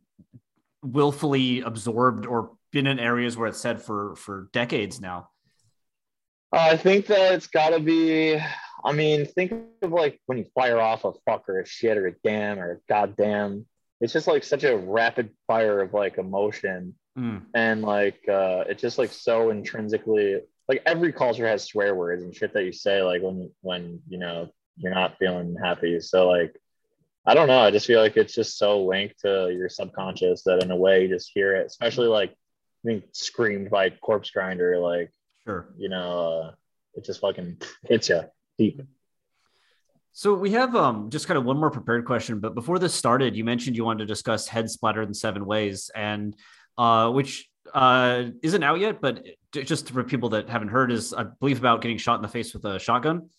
willfully absorbed or been in areas where it's said for for decades now? I think that it's got to be. I mean, think of like when you fire off a fuck or a shit or a damn or a goddamn. It's just like such a rapid fire of like emotion Mm. and like uh it's just like so intrinsically like every culture has swear words and shit that you say like when when you know you're not feeling happy so like i don't know i just feel like it's just so linked to your subconscious that in a way you just hear it especially like being screamed by Corpsegrinder like Sure. you know uh it just fucking hits you deep So we have um just kind of one more prepared question, but before this started, you mentioned you wanted to discuss head splattered in seven ways, and uh, which uh, isn't out yet, but just for people that haven't heard, is I believe about getting shot in the face with a shotgun.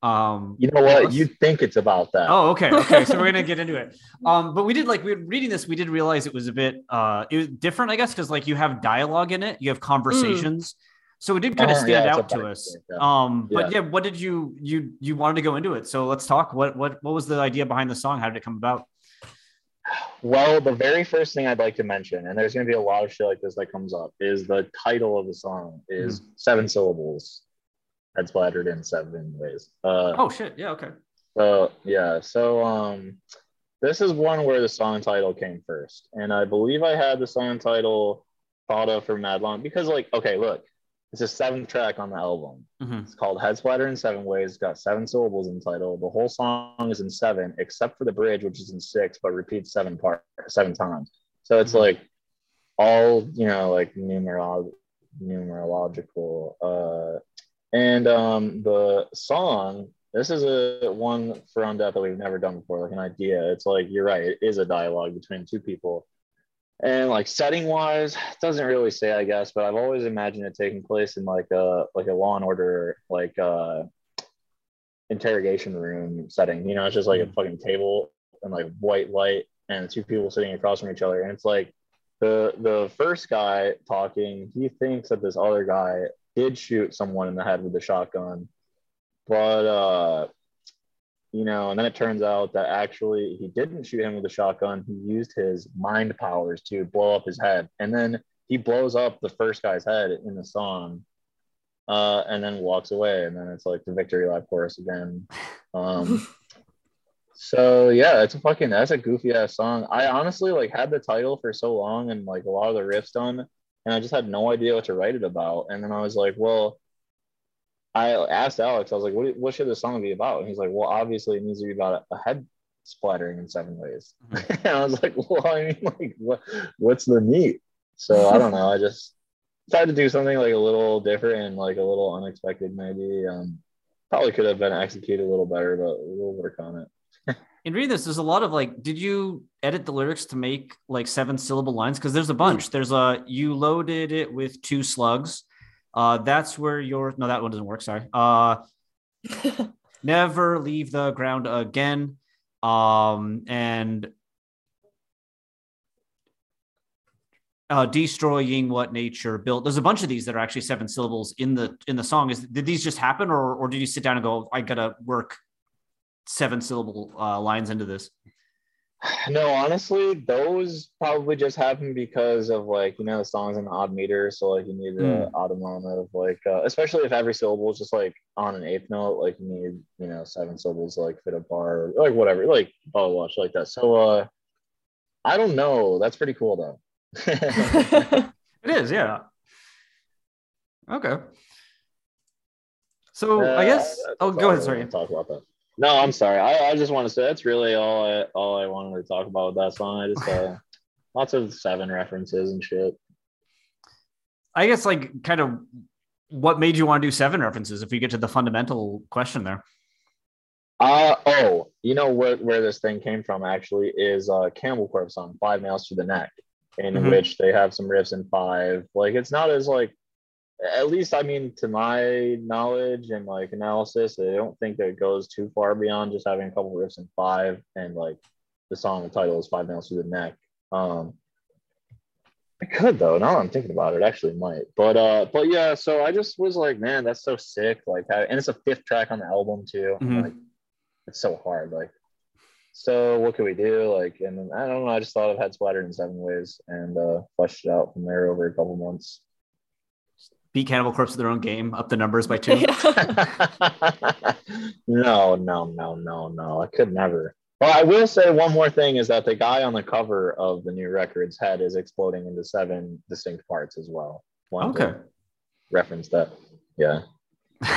Um, you know what you think it's about that Oh, okay, okay. So we're gonna get into it. Um, but we did like we were reading this, we did realize it was a bit uh it was different, I guess, because like you have dialogue in it, you have conversations. So it did kind of Oh, stand yeah, out to us. thing, yeah. Um, but yeah, what did you you you wanted to go into it? So let's talk. What what what was the idea behind the song? How did it come about? Well, the very first thing I'd like to mention, and there's going to be a lot of shit like this that comes up, is the title of the song is seven syllables, head splattered in seven ways. Uh, Oh shit, yeah, okay. So yeah, so um, this is one where the song title came first, and I believe I had the song title thought of for Mad Long because, like, okay, look, it's a seventh track on the album. Mhm. It's called Head Splatter in Seven Ways. It's got seven syllables in the title. The whole song is in seven, except for the bridge, which is in six, but repeats seven part seven times. So it's Mhm. like all you know, like numerolo- numerological. Uh, and um, the song this is a one for undeath that we've never done before, like an idea. It's like you're right, it is a dialogue between two people. And like setting wise, doesn't really say, I guess, but I've always imagined it taking place in like a like a law and order like uh interrogation room setting. You know, it's just like a fucking table and like white light and two people sitting across from each other. And it's like the the first guy talking, he thinks that this other guy did shoot someone in the head with a shotgun, but uh, you know, and then it turns out that actually he didn't shoot him with a shotgun. He used his mind powers to blow up his head, and then he blows up the first guy's head in the song, uh, and then walks away, and then it's like the victory lap chorus again. Um, so yeah, it's a fucking that's a goofy ass song. I honestly like had the title for so long and like a lot of the riffs done and I just had no idea what to write it about. And then I was like, well, I asked Alex, I was like, what, what should this song be about? And he's like, well, obviously it needs to be about a, head splattering in seven ways. Mm-hmm. and I was like, well, I mean, like, what, what's the meat? So I don't know. I just tried to do something like a little different and like a little unexpected, maybe. Um, probably could have been executed a little better, but we'll work on it in reading this, there's a lot of like, did you edit the lyrics to make like seven syllable lines? Because there's a bunch. There's a you loaded it with two slugs. Uh, that's where your no, that one doesn't work. Sorry. Uh, never leave the ground again. Um, and uh, destroying what nature built. There's a bunch of these that are actually seven syllables in the in the song. Is did these just happen, or or did you sit down and go, I gotta work seven syllable uh, lines into this? No, honestly, those probably just happen because of like you know the songs in the odd meter, so like you need mm. an odd amount of like, uh, especially if every syllable is just like on an eighth note, like you need you know seven syllables like fit a bar, or, like whatever, like oh watch like that. So uh, I don't know. That's pretty cool though. it is, yeah. Okay. So uh, I guess. Oh, go ahead. Sorry. Talk about that. No, I'm sorry. I, I just want to say that's really all I all I wanted to talk about with that song. I just uh, lots of seven references and shit. I guess like kind of what made you want to do seven references if we get to the fundamental question there. Uh oh, you know where where this thing came from actually is uh Cannibal Corpse song Five Nails to the Neck, in mm-hmm. which they have some riffs in five. Like it's not as like at least I mean to my knowledge and like analysis, I don't think that it goes too far beyond just having a couple riffs in five and like the song title is Five Nails Through the Neck. Um I could though. Now I'm thinking about it, actually might. But uh, but yeah. So I just was like, man, that's so sick. Like, and it's a fifth track on the album too. Mm-hmm. Like, it's so hard. Like, so what could we do? Like, and I don't know. I just thought of Head Splattered in Seven Ways and uh, fleshed it out from there over a couple months beat Cannibal Corpse with their own game, up the numbers by two. no, no, no, no, no. I could never. Well, I will say one more thing is that the guy on the cover of the new record's head is exploding into seven distinct parts as well. One okay. Reference that. Yeah.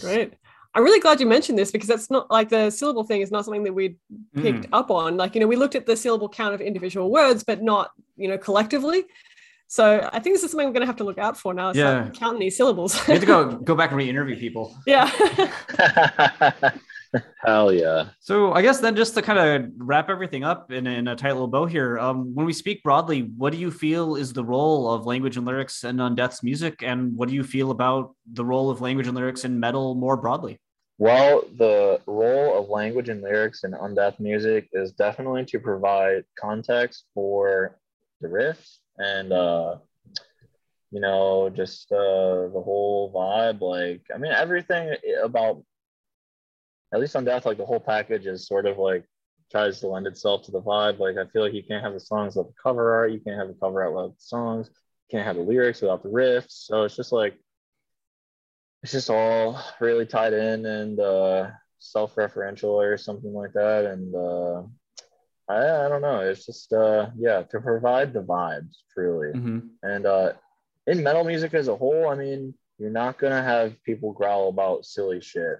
Great. I'm really glad you mentioned this because that's not like the syllable thing is not something that we'd picked mm. up on. Like, you know, we looked at the syllable count of individual words, but not, you know, collectively. So I think this is something we're going to have to look out for now. yeah, like counting these syllables. you have to go go back and re-interview people. Yeah. Hell yeah. So I guess then just to kind of wrap everything up in, in a tight little bow here, um, when we speak broadly, what do you feel is the role of language and lyrics in Undeath's music, and what do you feel about the role of language and lyrics in metal more broadly? Well, the role of language and lyrics in Undeath music is definitely to provide context for the riffs and uh you know just uh the whole vibe like i mean everything about at least Undeath, like the whole package is sort of like tries to lend itself to the vibe. Like i feel like you can't have the songs without the cover art. You can't have the cover art without the songs. You can't have the lyrics without the riffs. So it's just like it's just all really tied in and uh self-referential or something like that. And uh I, I don't know. It's just uh yeah, to provide the vibes truly. Mm-hmm. And uh in metal music as a whole, I mean, you're not gonna have people growl about silly shit.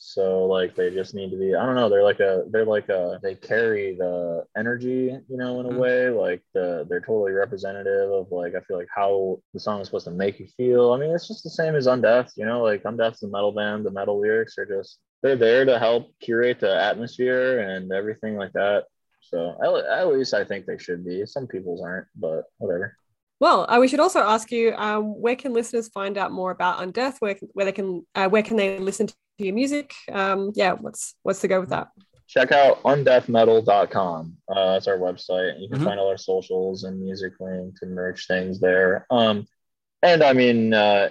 so like they just need to be i don't know they're like a they're like a they carry the energy you know in a Mhm. way like the they're totally representative of like i feel like how the song is supposed to make you feel i mean it's just the same as undeath you know like undeath's a metal band the metal lyrics are just they're there to help curate the atmosphere and everything like that so at, at least i think they should be some people's aren't but whatever Well, uh, we should also ask you um, where can listeners find out more about Undeath? Where where they can uh, where can they listen to your music? Um, yeah, what's what's the go with that? check out undeathmetal.com. Uh, that's our website. You can Mhm. find all our socials and music links and merch things there. Um, and I mean, uh,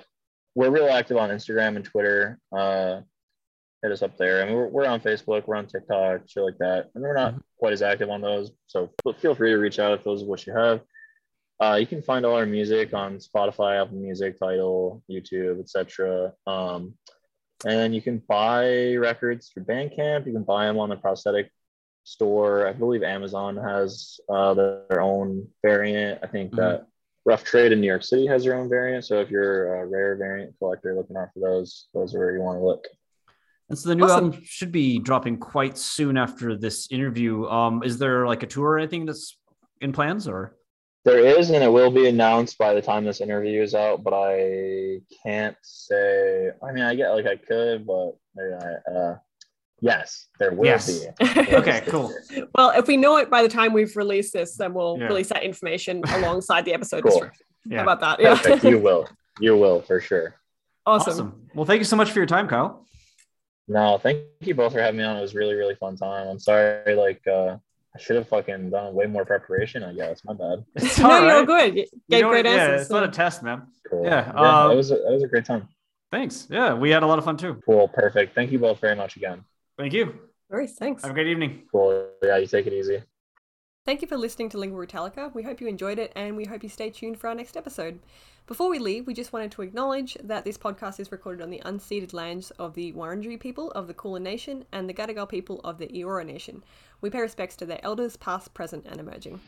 we're real active on Instagram and Twitter. Uh, hit us up there. I mean, we're, we're on Facebook, we're on TikTok, shit like that. And we're not Mhm. quite as active on those. So feel free to reach out if those are what you have. Uh, you can find all our music on Spotify, Apple Music, Tidal, YouTube, etc. Um, and you can buy records through Bandcamp. You can buy them on the prosthetic store. I believe Amazon has uh, their own variant. I think Mhm. that Rough Trade in New York City has their own variant. So if you're a rare variant collector looking out for those, those are where you want to look. And so the new Awesome. album should be dropping quite soon after this interview. Um, is there like a tour or anything that's in plans or? There is, and it will be announced by the time this interview is out, but I can't say. I mean, I get like I could, but uh, uh, yes, there will Yes. be. Okay, cool. well, if we know it by the time we've released this, then we'll Yeah. release that information alongside the episode Cool. description. Yeah. How about that? Yeah. Perfect. you will. You will for sure. awesome. Awesome. Well, thank you so much for your time, Kyle. No, thank you both for having me on. It was really, really fun time. I'm sorry, like uh I should have fucking done way more preparation, I guess. My bad. It's No, all you're all right. good. You You gave know great what? Yeah, answers. it's not a test, man. Cool. Yeah, Yeah, uh, that was a, that was a great time. Thanks. Yeah, we had a lot of fun too. Cool, perfect. Thank you both very much again. Thank you. All right, thanks. Have a great evening. Cool. Yeah, you take it easy. Thank you for listening to Lingüa Brütallica. We hope you enjoyed it and we hope you stay tuned for our next episode. Before we leave, we just wanted to acknowledge that this podcast is recorded on the unceded lands of the Wurundjeri people of the Kulin Nation and the Gadigal people of the Eora Nation. We pay respects to their elders, past, present, and emerging.